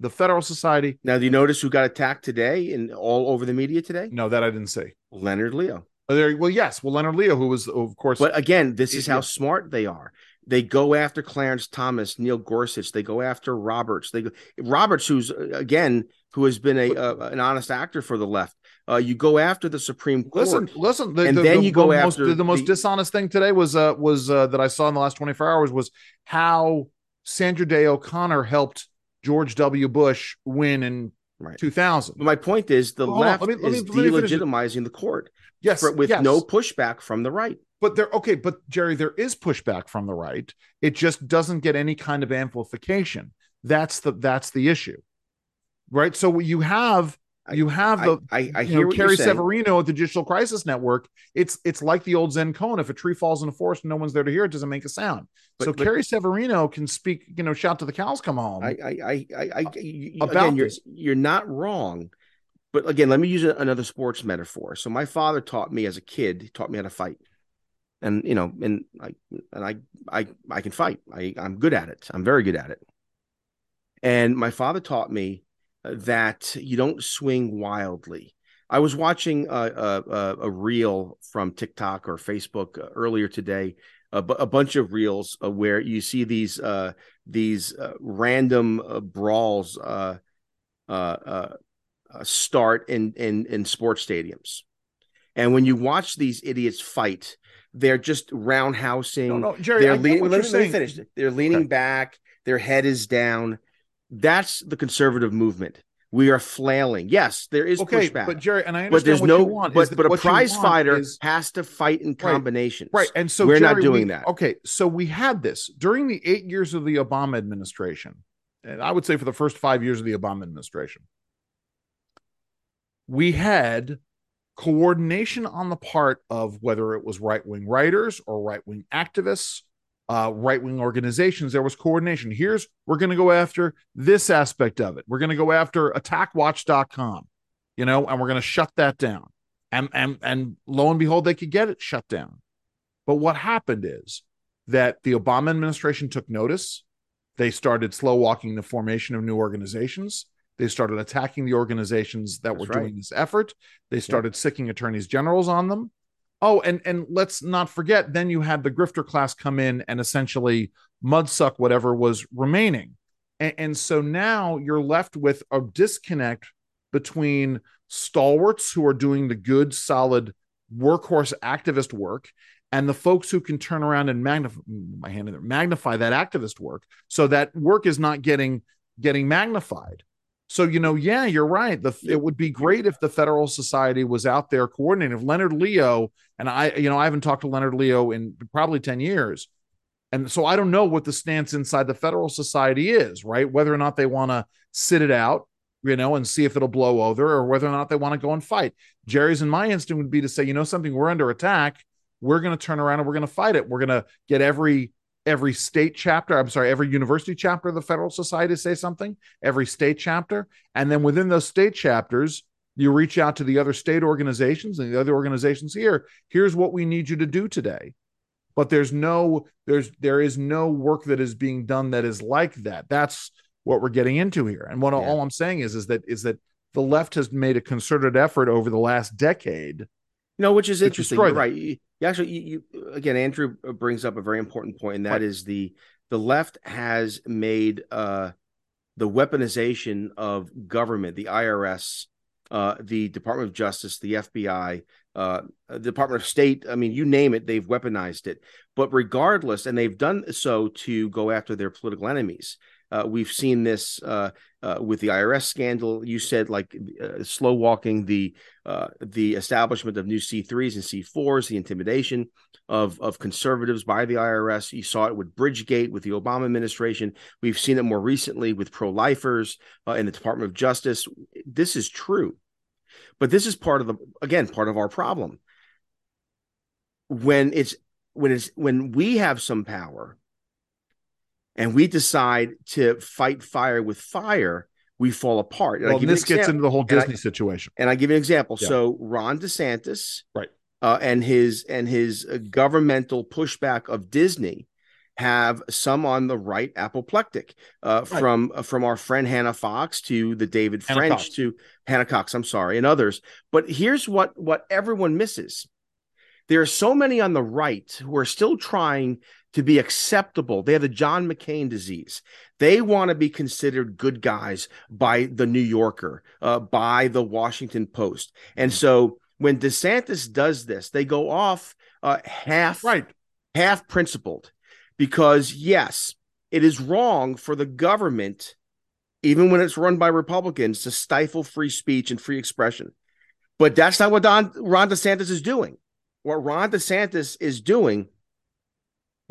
The Federal Society. Now, do you notice who got attacked today and all over the media today? No, that I didn't see. Leonard Leo. Oh, there, well, yes. Well, Leonard Leo, who was, of course. But again, this is how smart they are. They go after Clarence Thomas, Neil Gorsuch. They go after Roberts. They go Roberts, who's again, who has been a, a an honest actor for the left. Uh, you go after the Supreme Court. Listen, listen, the, and the, then the, you go most, after the, most dishonest thing today was uh was uh that I saw in the last twenty four hours was how Sandra Day O'Connor helped George W. Bush win in right. 2000. My point is the left me, is delegitimizing the court. Yes, for, with yes. no pushback from the right. But there, okay, but Jerry, there is pushback from the right. It just doesn't get any kind of amplification. That's the that's the issue, right? So you have you have the I, I, I hear know, Carrie Severino at the Judicial Crisis Network. It's it's like the old Zen koan. If a tree falls in the forest and no one's there to hear it, doesn't make a sound. But, so but, Carrie Severino can speak, you know, shout to the cows come home. I I I, I, about again, you're, you're not wrong. But again, let me use another sports metaphor. So my father taught me as a kid. He taught me how to fight, and you know, and I and I I I can fight. I I'm good at it. I'm very good at it. And my father taught me that you don't swing wildly. I was watching a, a, a reel from TikTok or Facebook uh, earlier today, a, a bunch of reels uh, where you see these uh, these uh, random uh, brawls uh, start in, in in sports stadiums, and when you watch these idiots fight, they're just roundhousing. No, no, Jerry, they're leaning. Let, let, me finish. They're leaning okay. back. Their head is down that's the conservative movement. We are flailing. Yes, there is okay, pushback. But Jerry, and I understand but there's no, want, but, but a prize fighter is, has to fight in combinations. Right. right. And so we're Jerry, not doing we, that. Okay. So we had this during the eight years of the Obama administration. And I would say for the first five years of the Obama administration, we had coordination on the part of whether it was right wing writers or right wing activists uh, right wing organizations, there was coordination. Here's we're going to go after this aspect of it. We're going to go after attackwatch.com, you know, and we're going to shut that down. And, and, and lo and behold, they could get it shut down. But what happened is that the Obama administration took notice. They started slow walking the formation of new organizations. They started attacking the organizations that That's were right. doing this effort. They started sicking attorneys generals on them. Oh, and and let's not forget, then you had the grifter class come in and essentially mudsuck whatever was remaining. And, and so now you're left with a disconnect between stalwarts who are doing the good, solid workhorse activist work and the folks who can turn around and magnify my hand in there, magnify that activist work so that work is not getting getting magnified so you know, yeah, you're right. The it would be great if the Federal Society was out there coordinating. If Leonard Leo and I, you know, I haven't talked to Leonard Leo in probably ten years, and so I don't know what the stance inside the Federal Society is. Right, whether or not they want to sit it out, you know, and see if it'll blow over, or whether or not they want to go and fight. Jerry's and my instinct would be to say, you know, something, we're under attack. We're going to turn around and we're going to fight it. We're going to get every every state chapter, I'm sorry, every university chapter of the Federal Society say something, every state chapter. And then within those state chapters, you reach out to the other state organizations and the other organizations here. Here's what we need you to do today. But there's no, there's there is no work that is being done that is like that. That's what we're getting into here. And what yeah. all I'm saying is, is that is that the left has made a concerted effort over the last decade. No, which is interesting. right you actually you, you, again andrew brings up a very important point and that right. is the the left has made uh the weaponization of government the irs uh the department of justice the fbi uh the department of state i mean you name it they've weaponized it but regardless and they've done so to go after their political enemies uh, we've seen this uh, uh, with the IRS scandal. You said like uh, slow walking the uh, the establishment of new C3s and C4s, the intimidation of of conservatives by the IRS. You saw it with Bridgegate with the Obama administration. We've seen it more recently with pro lifers uh, in the Department of Justice. This is true, but this is part of the again part of our problem when it's when it's when we have some power and we decide to fight fire with fire, we fall apart. And well, this gets into the whole Disney I, situation. And I give you an example. Yeah. So Ron DeSantis, right, uh, and his and his uh, governmental pushback of Disney have some on the right apoplectic uh, right. from uh, from our friend Hannah Fox to the David Hannah French Cox. to Hannah Cox I'm sorry and others but here's what what everyone misses there are so many on the right who are still trying to be acceptable they have the John McCain disease they want to be considered good guys by the New Yorker uh, by the Washington Post and mm-hmm. so when DeSantis does this they go off uh, half right half principled because yes, it is wrong for the government, even when it's run by Republicans, to stifle free speech and free expression. But that's not what Don, Ron DeSantis is doing. What Ron DeSantis is doing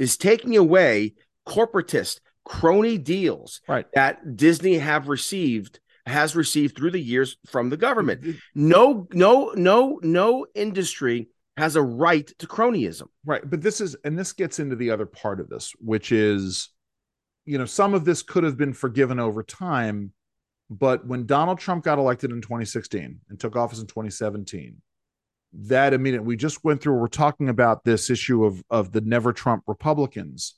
is taking away corporatist crony deals right. that Disney have received has received through the years from the government. Mm-hmm. No, no, no, no industry has a right to cronyism. Right. But this is, and this gets into the other part of this, which is, you know, some of this could have been forgiven over time. But when Donald Trump got elected in 2016 and took office in 2017, that immediate we just went through, we're talking about this issue of, of the never Trump Republicans.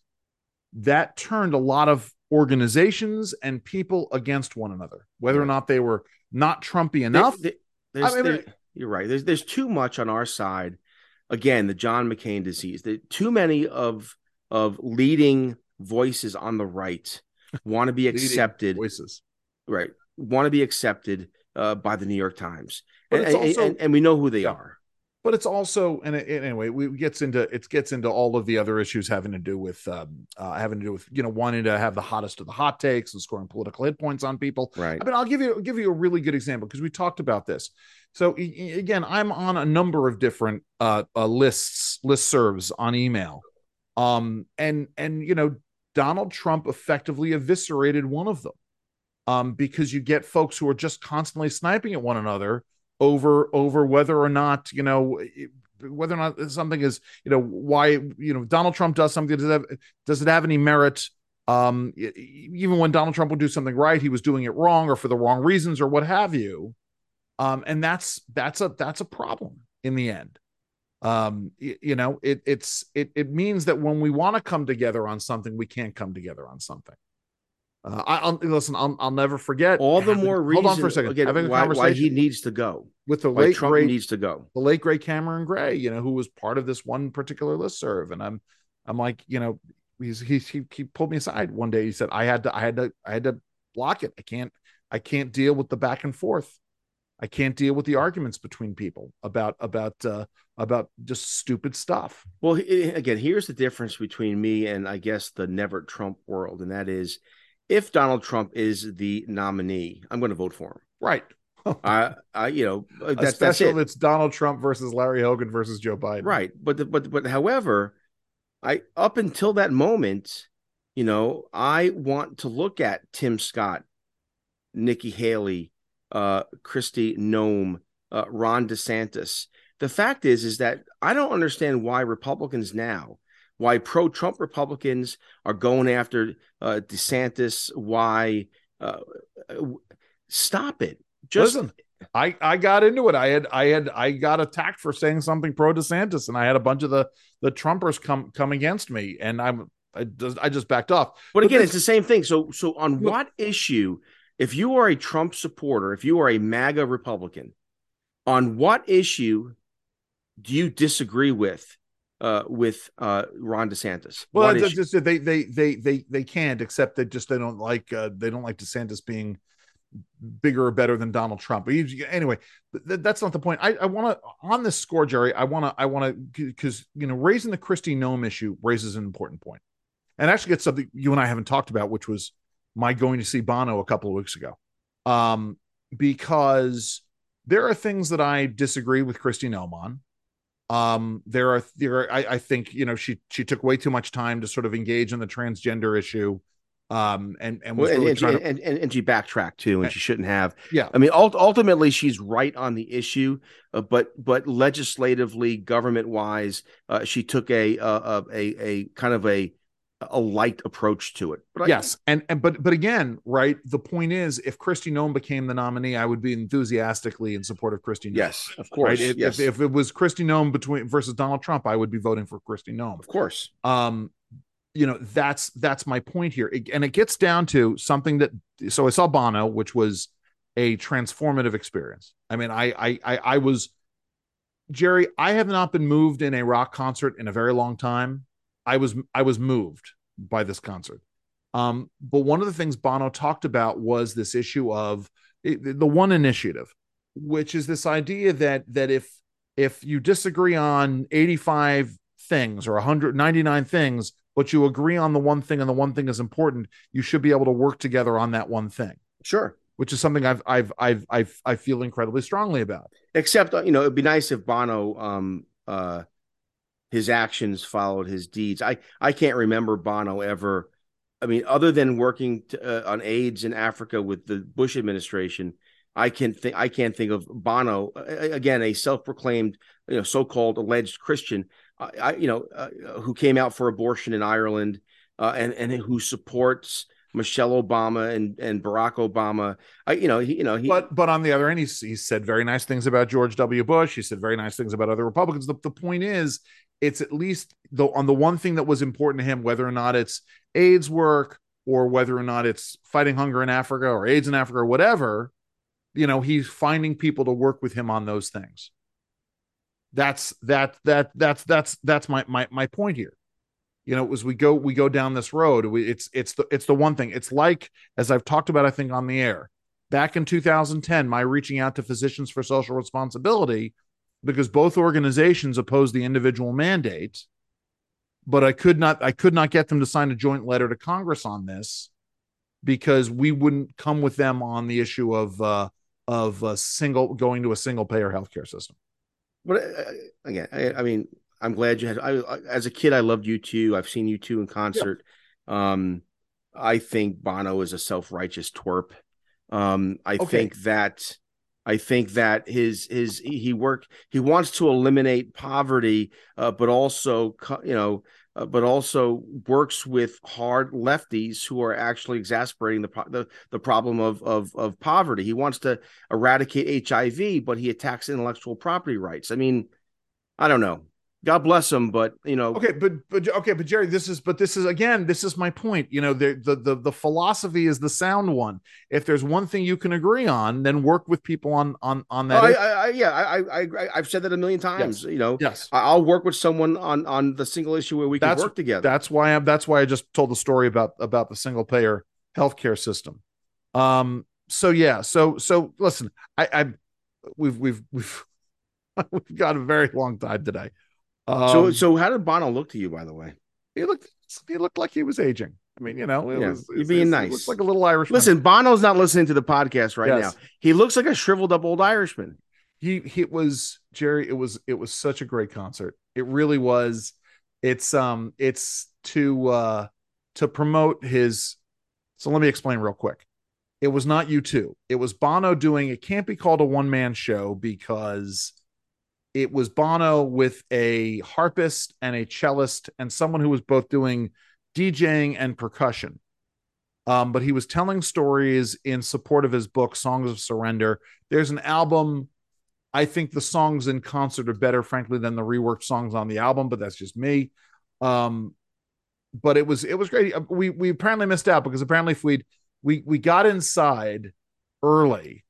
That turned a lot of organizations and people against one another, whether or not they were not Trumpy enough. There, there, I mean, there, you're right. There's there's too much on our side again the John McCain disease. The, too many of of leading voices on the right want to be accepted. voices, right? Want to be accepted uh, by the New York Times, and, also, and, and, we know who they are. But it's also, and it, anyway, we gets into it gets into all of the other issues having to do with um, uh, having to do with you know wanting to have the hottest of the hot takes and scoring political hit points on people. Right. I mean, I'll give you I'll give you a really good example because we talked about this. So again, I'm on a number of different uh, uh, lists, list serves on email, um, and and you know Donald Trump effectively eviscerated one of them, um, because you get folks who are just constantly sniping at one another over over whether or not you know whether or not something is you know why you know Donald Trump does something does it have, does it have any merit um even when Donald Trump would do something right he was doing it wrong or for the wrong reasons or what have you um, and that's that's a that's a problem in the end. Um, you, you know, it it's it it means that when we want to come together on something, we can't come together on something. Uh, I, will listen. I'll, I'll never forget. All the more reason. Hold on for a second. Again, having a why, conversation why he needs to go with the late Trump needs to go. The late great Cameron Gray, you know, who was part of this one particular list serve, and I'm, I'm like, you know, he's he he, he pulled me aside one day. He said, I had to I had to I had to block it. I can't I can't deal with the back and forth. I can't deal with the arguments between people about about uh, about just stupid stuff. Well, again, here's the difference between me and I guess the never Trump world, and that is, if Donald Trump is the nominee, I'm going to vote for him. Right. I, I, you know, uh, that's it. It's Donald Trump versus Larry Hogan versus Joe Biden. Right. But the, but but however, I up until that moment, you know, I want to look at Tim Scott, Nikki Haley, uh, Kristi Noem, uh, Ron DeSantis. The fact is, is that I don't understand why Republicans now, why pro-Trump Republicans are going after uh, DeSantis. Why uh, stop it? Just Listen, I I got into it. I had I had I got attacked for saying something pro DeSantis, and I had a bunch of the the Trumpers come come against me, and I'm I just I just backed off. But, but again, this, it's the same thing. So so on what issue if you are a Trump supporter, if you are a MAGA Republican, on what issue do you disagree with uh, with uh, Ron DeSantis? Well, just, they they they they they can't except that just they don't like uh, they don't like DeSantis being bigger or better than Donald Trump. But anyway, th- that's not the point. I, I want to on this score, Jerry. I want to I want to because you know raising the Kristi Noem issue raises an important point, and actually gets something you and I haven't talked about, which was my going to see Bono a couple of weeks ago. Um, because there are things that I disagree with Kristi Noem on. Um, there are there are, I, I think you know she she took way too much time to sort of engage in the transgender issue. Um, and and was well, really and, and, to... and, and, and, she backtracked too, and she shouldn't have. Yeah, I mean, ultimately she's right on the issue, uh, but but legislatively, government wise, uh, she took a, a a a kind of a a light approach to it. But yes, I, and and but but again, right? The point is, if Kristi Noem became the nominee, I would be enthusiastically in support of Kristi. Noem. Yes, of course. Right? If, yes. if, if it was Kristi Noem between versus Donald Trump, I would be voting for Kristi Noem. Of course. Um, you know that's that's my point here, it, and it gets down to something that. So I saw Bono, which was a transformative experience. I mean, I I I, I was. Jerry, I have not been moved in a rock concert in a very long time. I was I was moved by this concert. Um, but one of the things Bono talked about was this issue of the one initiative, which is this idea that that if if you disagree on 85 things or 199 things, but you agree on the one thing and the one thing is important, you should be able to work together on that one thing. Sure. Which is something I've I've I've I've I feel incredibly strongly about. Except you know, it'd be nice if Bono um uh his actions followed his deeds. I I can't remember Bono ever. I mean, other than working to, uh, on AIDS in Africa with the Bush administration, I can think I can't think of Bono again, a self-proclaimed, you know, so-called alleged Christian, uh, I, you know, uh, who came out for abortion in Ireland, uh, and and who supports Michelle Obama and and Barack Obama. I, you know, he, you know, he. But but on the other end, he's he said very nice things about George W. Bush. He said very nice things about other Republicans. The, the point is, it's at least the on the one thing that was important to him, whether or not it's AIDS work or whether or not it's fighting hunger in Africa or AIDS in Africa or whatever, you know, he's finding people to work with him on those things. That's that that that's that's that's my my my point here. You know, as we go we go down this road, we, it's it's the it's the one thing. It's like as I've talked about, I think on the air back in 2010, my reaching out to physicians for social responsibility because both organizations opposed the individual mandate but i could not i could not get them to sign a joint letter to congress on this because we wouldn't come with them on the issue of uh of a single going to a single payer healthcare system but uh, again I, I, mean i'm glad you had I, as a kid i loved U2 i've seen U2 in concert yeah. um i think bono is a self-righteous twerp um i okay. think that I think that his his he work he wants to eliminate poverty, uh, but also you know, uh, but also works with hard lefties who are actually exasperating the the, the problem of, of of poverty. He wants to eradicate HIV, but he attacks intellectual property rights. I mean, I don't know. God bless him, but you know. Okay, but but okay, but Jerry, this is but this is again, this is my point. You know, the the the, the philosophy is the sound one. If there's one thing you can agree on, then work with people on on on that. Oh, I, I, yeah, I, I I've said that a million times. Yes. You know, yes, I'll work with someone on on the single issue where we can that's, work together. That's why I'm. That's why I just told the story about about the single payer healthcare system. Um. So yeah. So so listen, I I we've we've we've we've got a very long time today. Um, so, so how did Bono look to you, by the way? He looked, he looked like he was aging. I mean, you know, it yeah, was being nice. Looks like a little Irishman. Listen, Bono's not listening to the podcast right yes. now. He looks like a shriveled up old Irishman. He, he was Jerry. It was it was such a great concert. It really was. It's um it's to uh to promote his. So let me explain real quick. It was not U2. It was Bono doing. It can't be called a one man show because it was Bono with a harpist and a cellist and someone who was both doing DJing and percussion. Um, but he was telling stories in support of his book, Songs of Surrender. There's an album. I think the songs in concert are better, frankly, than the reworked songs on the album, but that's just me. Um, but it was it was great. We we apparently missed out because apparently if we'd we we got inside early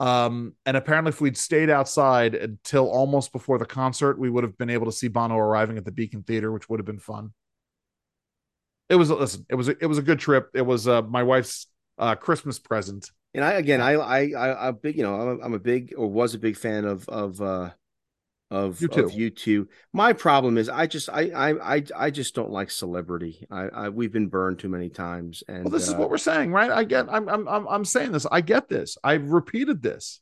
um, and apparently, if we'd stayed outside until almost before the concert, we would have been able to see Bono arriving at the Beacon Theater, which would have been fun. It was listen, it was a, it was a good trip. It was uh, my wife's uh, Christmas present. And I again, I I I, I big, you know, I'm a, I'm a big or was a big fan of of uh of U2. Of U2. My problem is I just I I I, I just don't like celebrity. I, I we've been burned too many times. And well, this uh, is what we're saying, right? I get I'm I'm I'm saying this. I get this. I've repeated this.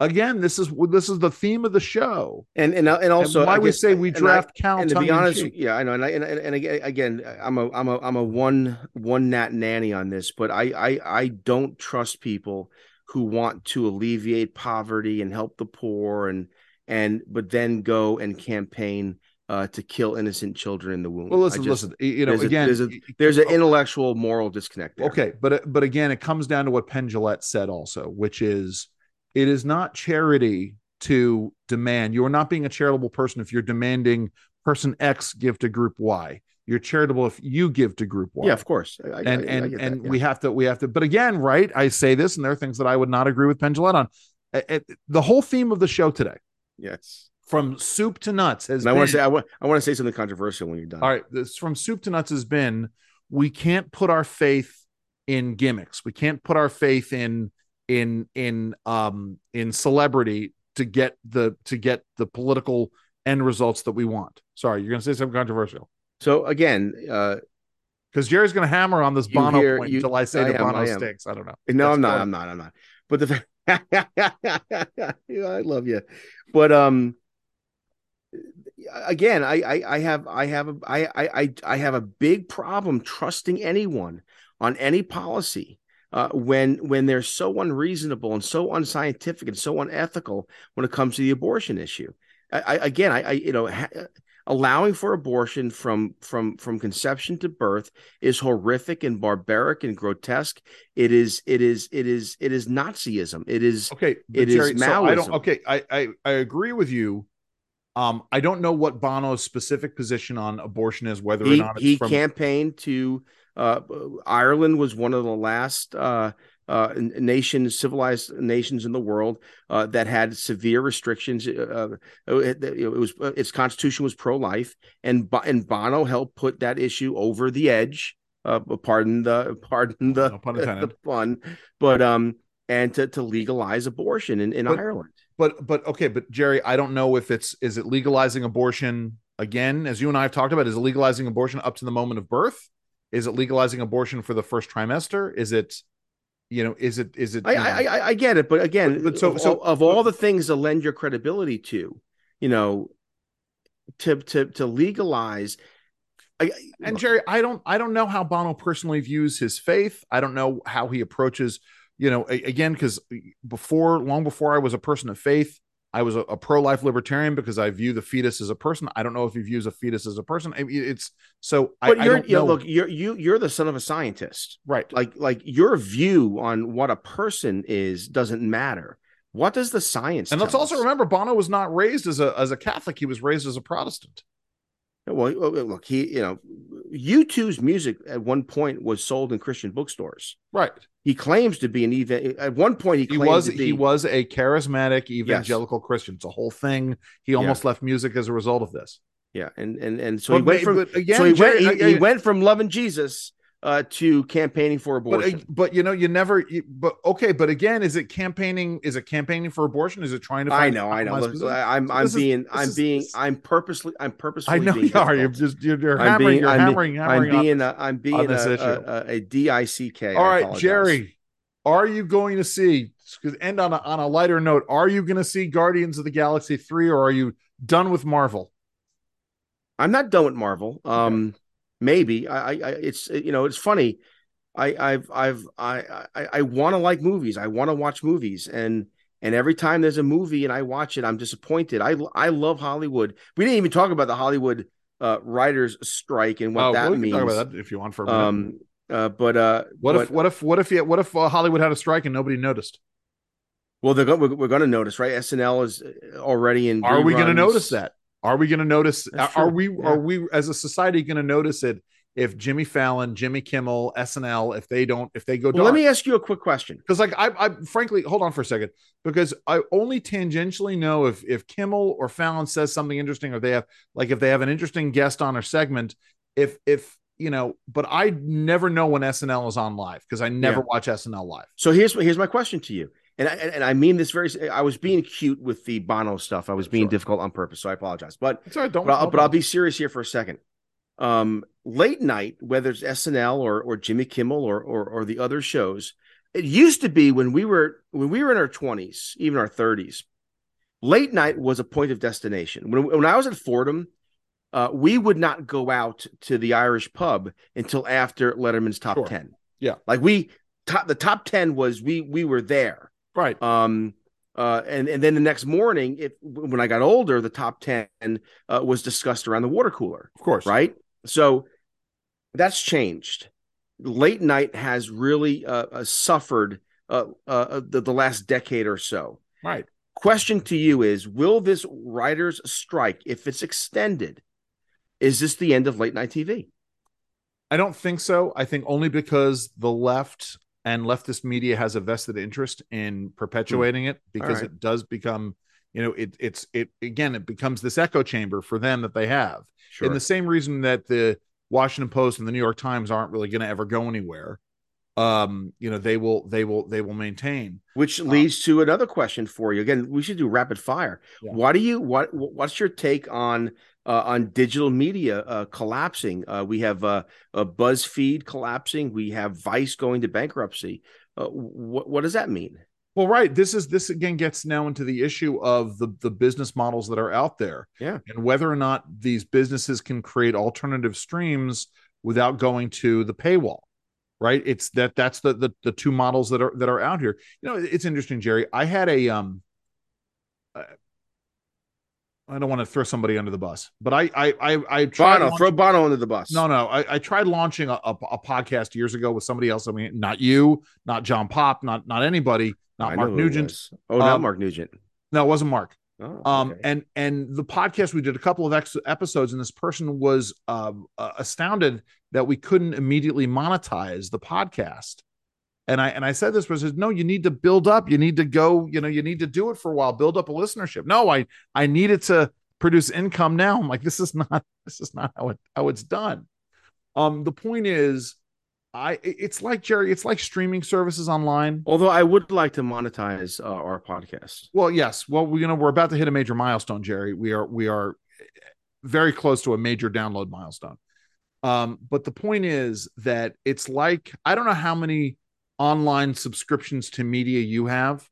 Again, this is this is the theme of the show, and and and also and why we say we draft I, count. And to be honest, yeah, I know, and I, and, and again, I'm a I'm a I'm a one one nat nanny on this, but I I I don't trust people who want to alleviate poverty and help the poor and and but then go and campaign uh, to kill innocent children in the womb. Well, listen, just- listen. You know, there's a- again, there's a- There's an intellectual moral disconnect there. okay, but but again, it comes down to what Penn Jillette said also, which is it is not charity to demand. You are not being a charitable person if you're demanding person X give to group Y. You're charitable if you give to group Y. Yeah, of course. I- I- and I- I and get that, and yeah. we have to we have to but again right i say this and there are things that i would not agree with penn Jillette on Uh, uh, the whole theme of the show today yes. from soup to nuts has And I want to say I want I want to say something controversial when you're done. all right this from soup to nuts has been we can't put our faith in gimmicks we can't put our faith in in in um in celebrity to get the to get the political end results that we want sorry you're gonna say something controversial So again, uh, because jerry's gonna hammer on this bono hear- point you- until i say I the am, bono I stinks i don't know no, That's I'm not. I'm not. I'm not. But the Yeah, I love you, but um, again, I I, I have I have a I I I have a big problem trusting anyone on any policy. Uh, when when they're so unreasonable and so unscientific and so unethical when it comes to the abortion issue, I, I again, I, I you know, ha- allowing for abortion from from from conception to birth is horrific and barbaric and grotesque. It is it is it is it is Nazism. It is Okay, It is Jerry, so I don't. Okay, I, I I agree with you. Um, I don't know what Bono's specific position on abortion is, whether or he, not it's he from. campaigned to uh, Ireland was one of the last uh, uh, nations, civilized nations in the world uh, that had severe restrictions. Uh, uh, it, it was its constitution was pro life, and and Bono helped put that issue over the edge. Uh, pardon the pardon the No pun the fun, but um, and to, to legalize abortion in, in But- Ireland. But but okay, but Jerry, I don't know if it's is it legalizing abortion again, as you and I have talked about. Is it legalizing abortion up to the moment of birth? Is it legalizing abortion for the first trimester? Is it, you know, is it is it? I, I, I I get it, but again, But- but so- of, so- of all the things to lend your credibility to, you know, to to to legalize. I, and Jerry, I don't I don't know how Bono personally views his faith. I don't know how he approaches, you know, again, because before long before I was a person of faith, I was a, a pro-life libertarian because I view the fetus as a person. I don't know if he views a fetus as a person. I mean, it's so but I you're don't you know, look, you're you you're the son of a scientist. right. Like like your view on what a person is doesn't matter. What does the science? And let's tell also remember Bono was not raised as a as a Catholic. He was raised as a Protestant. Well, look, he you know, U2's music at one point was sold in Christian bookstores. Right. He claims to be an even. At one point, he He was to be, he was a charismatic evangelical Christian. It's a whole thing. He almost left music as a result of this. Yeah, and and and so he went from again, so he Jerry, went he, I- he went from loving Jesus uh, to campaigning for abortion. but you know you never you, but okay but again is it campaigning is it campaigning for abortion is it trying to I know, I know. Look. I'm So I'm is- being I'm is- being this- I'm purposely I'm purposely I know being you are you're just you're, you're I'm hammering being- you're I'm being- hammering hammering I'm being this. a, I'm being a, a, a, dick. All right. Jerry are you going to see because end on a, on a lighter note are you going to see Guardians of the Galaxy 3 or are you done with Marvel I'm not done with Marvel. Um, maybe I, I, it's you know it's funny. I, I've, I've, I, I, I want to like movies. I want to watch movies, and and every time there's a movie and I watch it, I'm disappointed. I, I love Hollywood. We didn't even talk about the Hollywood uh, writers' strike and what Oh, that we can means. talk about that if you want for a minute. Um, uh, but uh, what but, if what if what if what if uh, Hollywood had a strike and nobody noticed Well, they're go- we're, we're going to notice, right? SNL is already in. are we going to notice that are we going to notice That's are true, we yeah. are we as a society going to notice it if Jimmy Fallon, Jimmy Kimmel, SNL if they don't if they go Well, let me ask you a quick question. because like I, I frankly hold on for a second because I only tangentially know if if Kimmel or Fallon says something interesting or they have like if they have an interesting guest on or segment if if you know but I never know when SNL is on live because I never Yeah. watch SNL live So here's here's my question to you, and I, and, I mean this very. I was being cute with the Bono stuff. I was being Sure. difficult on purpose, so I apologize. But don't but I'll, but I'll be serious here for a second. Um, late night, whether it's SNL or or Jimmy Kimmel or or, or the other shows, it used to be when we were when we were in our twenties, even our thirties. Late night was a point of destination. When when I was at Fordham, uh, we would not go out to the Irish pub until after Letterman's top Sure. ten. Yeah. like we top the top ten was we we were there. Right Um, Uh, and and then the next morning, it when I got older, the top ten uh, was discussed around the water cooler. Of course, right? So that's changed. Late night has really uh, uh suffered uh, uh, the, the last decade or so. Right. Question to you is: Will this writers' strike, if it's extended, is this the end of late night TV? I don't think so. I think only because the left and leftist media has a vested interest in perpetuating it because right. it does become, you know, it it's it again it becomes this echo chamber for them that they have. Sure. In the same reason that the Washington Post and the New York Times aren't really going to ever go anywhere. Um, you know, they will they will they will maintain. Which leads um, to another question for you. Again, we should do rapid fire. Yeah. Why do you what what's your take on uh, on digital media uh, collapsing. Uh, we have uh, a BuzzFeed collapsing. We have Vice going to bankruptcy. Uh, what what does that mean? Well, right. This is this again gets now into the issue of the the business models that are out there, yeah, and whether or not these businesses can create alternative streams without going to the paywall. Right. It's that that's the the, the two models that are that are out here. You know, it's interesting, Jerry. I had a um I don't want to throw somebody under the bus, but I I I, I tried Bono, launching, throw Bono under the bus. No, no, I, I tried launching a, a, a, podcast years ago with somebody else. I mean, not you, not John Pop, not not anybody, not I Mark Nugent. Oh, not um, Mark Nugent. No, it wasn't Mark. Oh, um, and and the podcast we did a couple of ex- episodes, and this person was uh, uh, astounded that we couldn't immediately monetize the podcast and I and I said this was no, you need to build up. You need to go. You know, you need to do it for a while. Build up a listenership. No, I I needed to produce income now. I'm like, this is not this is not how it how it's done. Um, the point is, I it's like Jerry, it's like streaming services online. Although I would like to monetize uh, our podcast. Well, yes. Well, we, you know, we're about to hit a major milestone, Jerry. We are we are very close to a major download milestone. Um, but the point is that it's like I don't know how many online subscriptions to media you have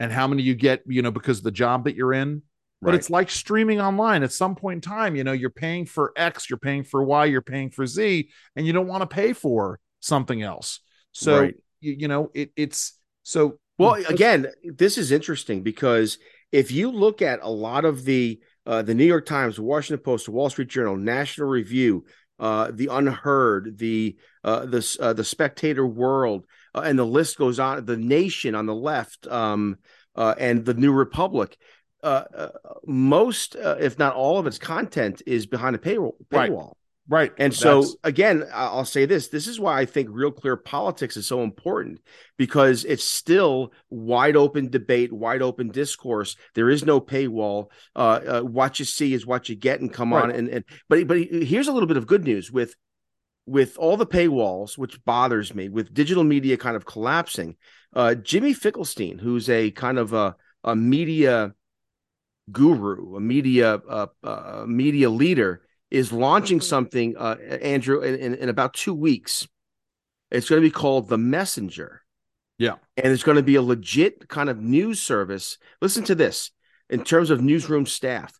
and how many you get, you know, because the job that you're in. But Right. it's like streaming online. At some point in time, you know, you're paying for X, you're paying for Y, you're paying for Z, and you don't want to pay for something else. So Right. you, you know, it, it's so Well, again, this is interesting because if you look at a lot of the uh, the New York Times, Washington Post, Wall Street Journal, National Review, uh, the UnHerd, the uh, the uh, the Spectator World, uh, and the list goes on. The Nation on the left, um, uh, and the New Republic. Uh, uh, most, uh, if not all, of its content is behind a Right. paywall. right. And so That's- again, I- I'll say this: this is why I think real clear politics is so important because it's still wide open debate, wide open discourse. There is no paywall. Uh, uh, what you see is what you get, and come on. And and but but here's a little bit of good news with with all the paywalls, which bothers me, with digital media kind of collapsing. Uh, Jimmy Finkelstein, who's a kind of a a media guru, a media uh, uh, media leader, is launching something, uh, Andrew, in, in, in about two weeks. It's going to be called The Messenger. Yeah. And it's going to be a legit kind of news service. Listen to this in terms of newsroom staff,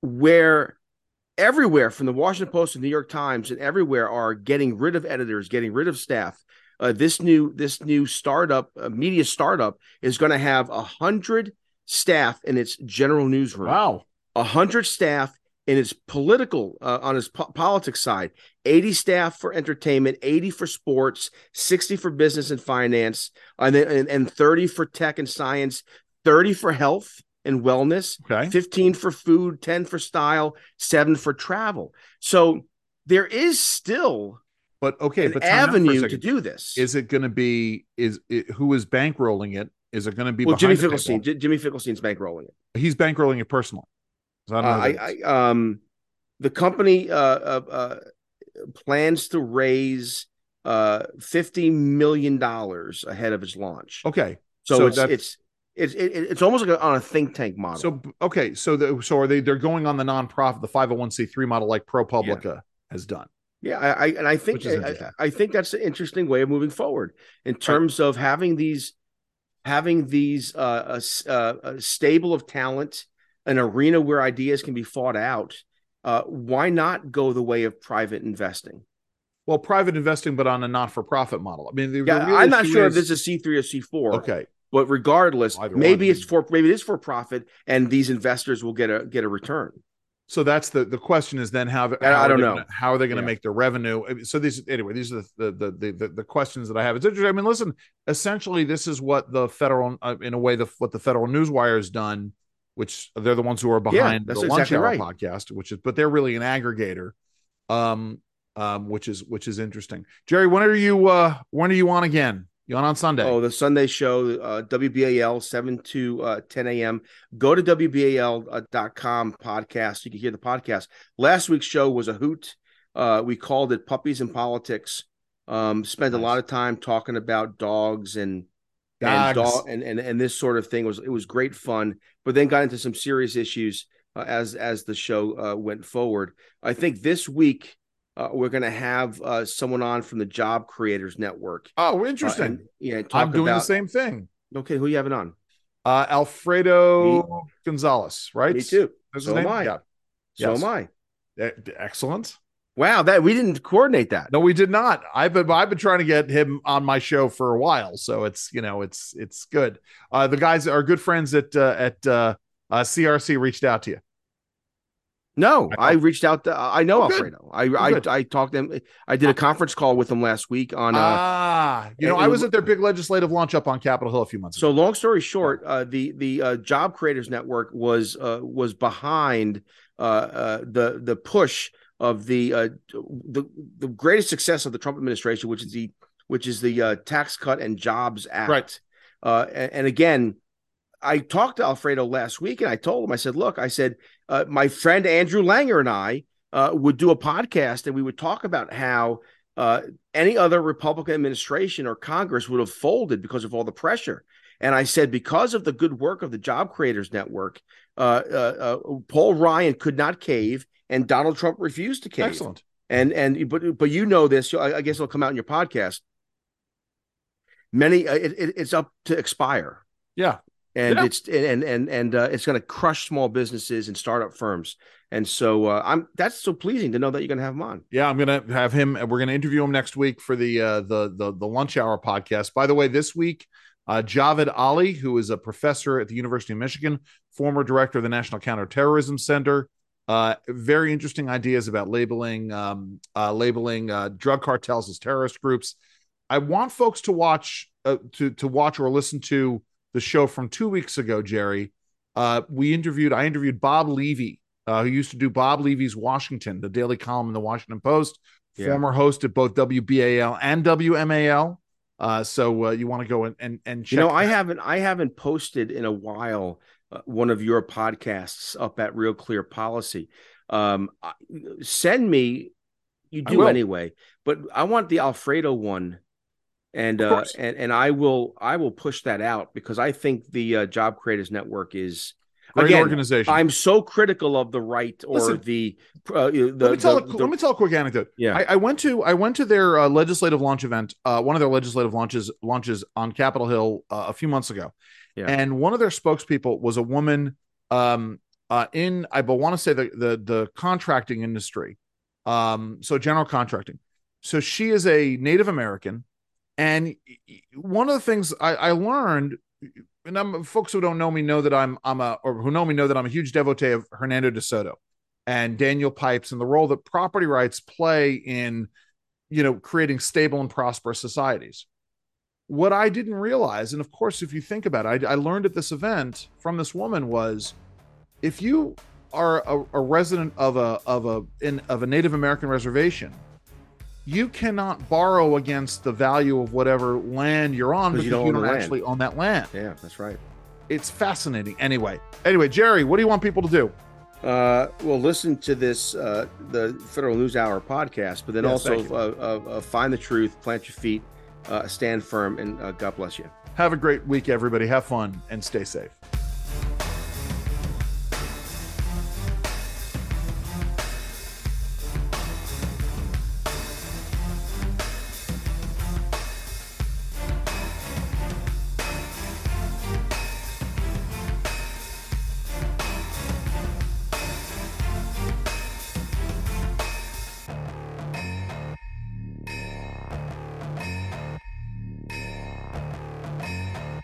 where everywhere from the Washington Post and New York Times and everywhere are getting rid of editors, getting rid of staff. Uh, this new this new startup uh, media startup is going to have a hundred staff in its general newsroom wow. a hundred staff in its political uh, on its po- politics side 80 staff for entertainment 80 for sports 60 for business and finance and, then, and, and 30 for tech and science 30 for health and wellness Okay. 15 for food 10 for style 7 for travel so there is still But okay, but time out for a avenue to do this Is it going to be is it, who is bankrolling it? Is it going to be well jimmy behind the Finkelstein paywall? J- jimmy Finkelstein's bankrolling it He's bankrolling it personally. I Uh, don't know. I, I um the company uh, uh, uh plans to raise uh 50 million dollars ahead of its launch. okay. So, so it's, it's it's it, it's almost like a, on a think tank model. So okay, so the, so are they? They're going on the nonprofit, the five hundred one c three model, like ProPublica has done. yeah, I, I and I think I. I think that's an interesting way of moving forward in terms of having these having these uh, a uh, a stable of talent, an arena where ideas can be fought out. Uh, why not go the way of private investing? Well, private investing, but on a not for profit model. I mean, Yeah, I'm not sure is- if this is C three or C four. okay. But regardless, Either maybe one. it's for maybe it is for profit, and these investors will get a get a return. So that's the the question is then how, I- how I are don't they know. gonna- how are they going to Yeah. make their revenue? So these anyway, these are the the, the the the questions that I have. It's interesting. I mean, listen, essentially, this is what the federal, uh, in a way, the what the federal newswire has done, which they're the ones who are behind that's the lunch exactly hour right. podcast, which is, but they're really an aggregator, um, um, which is which is interesting. Jerry, when are you uh when are you on again? You on on Sunday? Oh, the Sunday show, uh, WBAL, 7 to uh, 10 a.m. Go to WBAL.com podcast. You can hear the podcast. Last week's show was a hoot. Uh, we called it Puppies and Politics. Um, spent a lot of time talking about dogs and and, Dogs. dog, and and and this sort of thing was it was great fun, but then got into some serious issues uh, as as the show uh, went forward. I think this week uh, we're going to have uh, someone on from the Job Creators Network. oh, Uh, interesting. and, yeah, I'm doing about, the same thing. Okay, who you having on? Uh, Alfredo Gonzalez, right? Me too. That's So am? I. Yeah. So Yes. am I. Eh, Excellent. Wow, that we didn't coordinate that. No, we did not. I've been I've been trying to get him on my show for a while, so it's you know it's it's good. Uh, the guys are good friends at uh, at uh, uh, CRC reached out to you. No, I I reached out. To, I know Oh. Alfredo. I good. I I talked to him. I did a conference call with him last week on. Uh, ah, you know, I was at their big legislative launch up on Capitol Hill a few months so ago. long story short, uh, the the uh, Job Creators Network was uh, was behind uh, uh, the the push of the uh, the the greatest success of the Trump administration, which is the which is the uh, Tax Cut and Jobs Act. Right. Uh, and, and again, I talked to Alfredo last week, and I told him, I said, "Look, I said uh, my friend Andrew Langer and I uh, would do a podcast, and we would talk about how uh, any other Republican administration or Congress would have folded because of all the pressure." And I said, because of the good work of the Job Creators Network, uh, uh, uh, Paul Ryan could not cave, and Donald Trump refused to cave. Excellent. And and but but you know this. I, I guess it'll come out in your podcast. Many uh, it, it, it's up to expire Yeah. And Yeah. it's and and and uh, it's going to crush small businesses and startup firms. And so uh, I'm that's so pleasing to know that you're going to have him on. Yeah, I'm gonna have him. We're gonna interview him next week for the uh, the the the lunch hour podcast. By the way, this week, uh, Javed Ali, who is a professor at the University of Michigan, former director of the National Counterterrorism Center, uh, very interesting ideas about labeling um, uh, labeling uh, drug cartels as terrorist groups. I want folks to watch uh, to to watch or listen to the show from two weeks ago, Jerry. Uh, we interviewed I interviewed Bob Levy, uh, who used to do Bob Levy's Washington, the daily column in the Washington Post, Yeah. former host at both WBAL and WMAL. Uh, so uh, you want to go and and, and check You know, I haven't I haven't posted in a while uh, one of your podcasts up at Real Clear Policy. Um, send me. You do anyway, but I want the Alfredo one, and uh, and and I will I will push that out because I think the uh, Job Creators Network is great again, organization. I'm so critical of the right or Listen, the uh, the, let me tell the- a, the- let me tell a quick anecdote. yeah I, I went to I went to their uh, legislative launch event, uh, one of their legislative launches launches on Capitol Hill uh, a few months ago, Yeah. and one of their spokespeople was a woman um, uh, in I want to say the the the contracting industry, um, so general contracting. So she is a Native American, and one of the things I, I learned, and I'm, folks who don't know me know that I'm I'm a or who know me know that I'm a huge devotee of Hernando de Soto and Daniel Pipes and the role that property rights play in, you know, creating stable and prosperous societies. What I didn't realize, and of course, if you think about it, I, I learned at this event from this woman was, if you are a, a resident of a of a in of a Native American reservation, you cannot borrow against the value of whatever land you're on because you you don't don't, own the land. actually own that land. yeah that's right. It's fascinating. Anyway, anyway, Jerry, what do you want people to do? Uh, well, listen to this uh, the Federal News Hour podcast, but then Yes, also uh, uh, uh, find the truth, plant your feet, uh, stand firm, and uh, God bless you. Have a great week, everybody. Have fun and stay safe.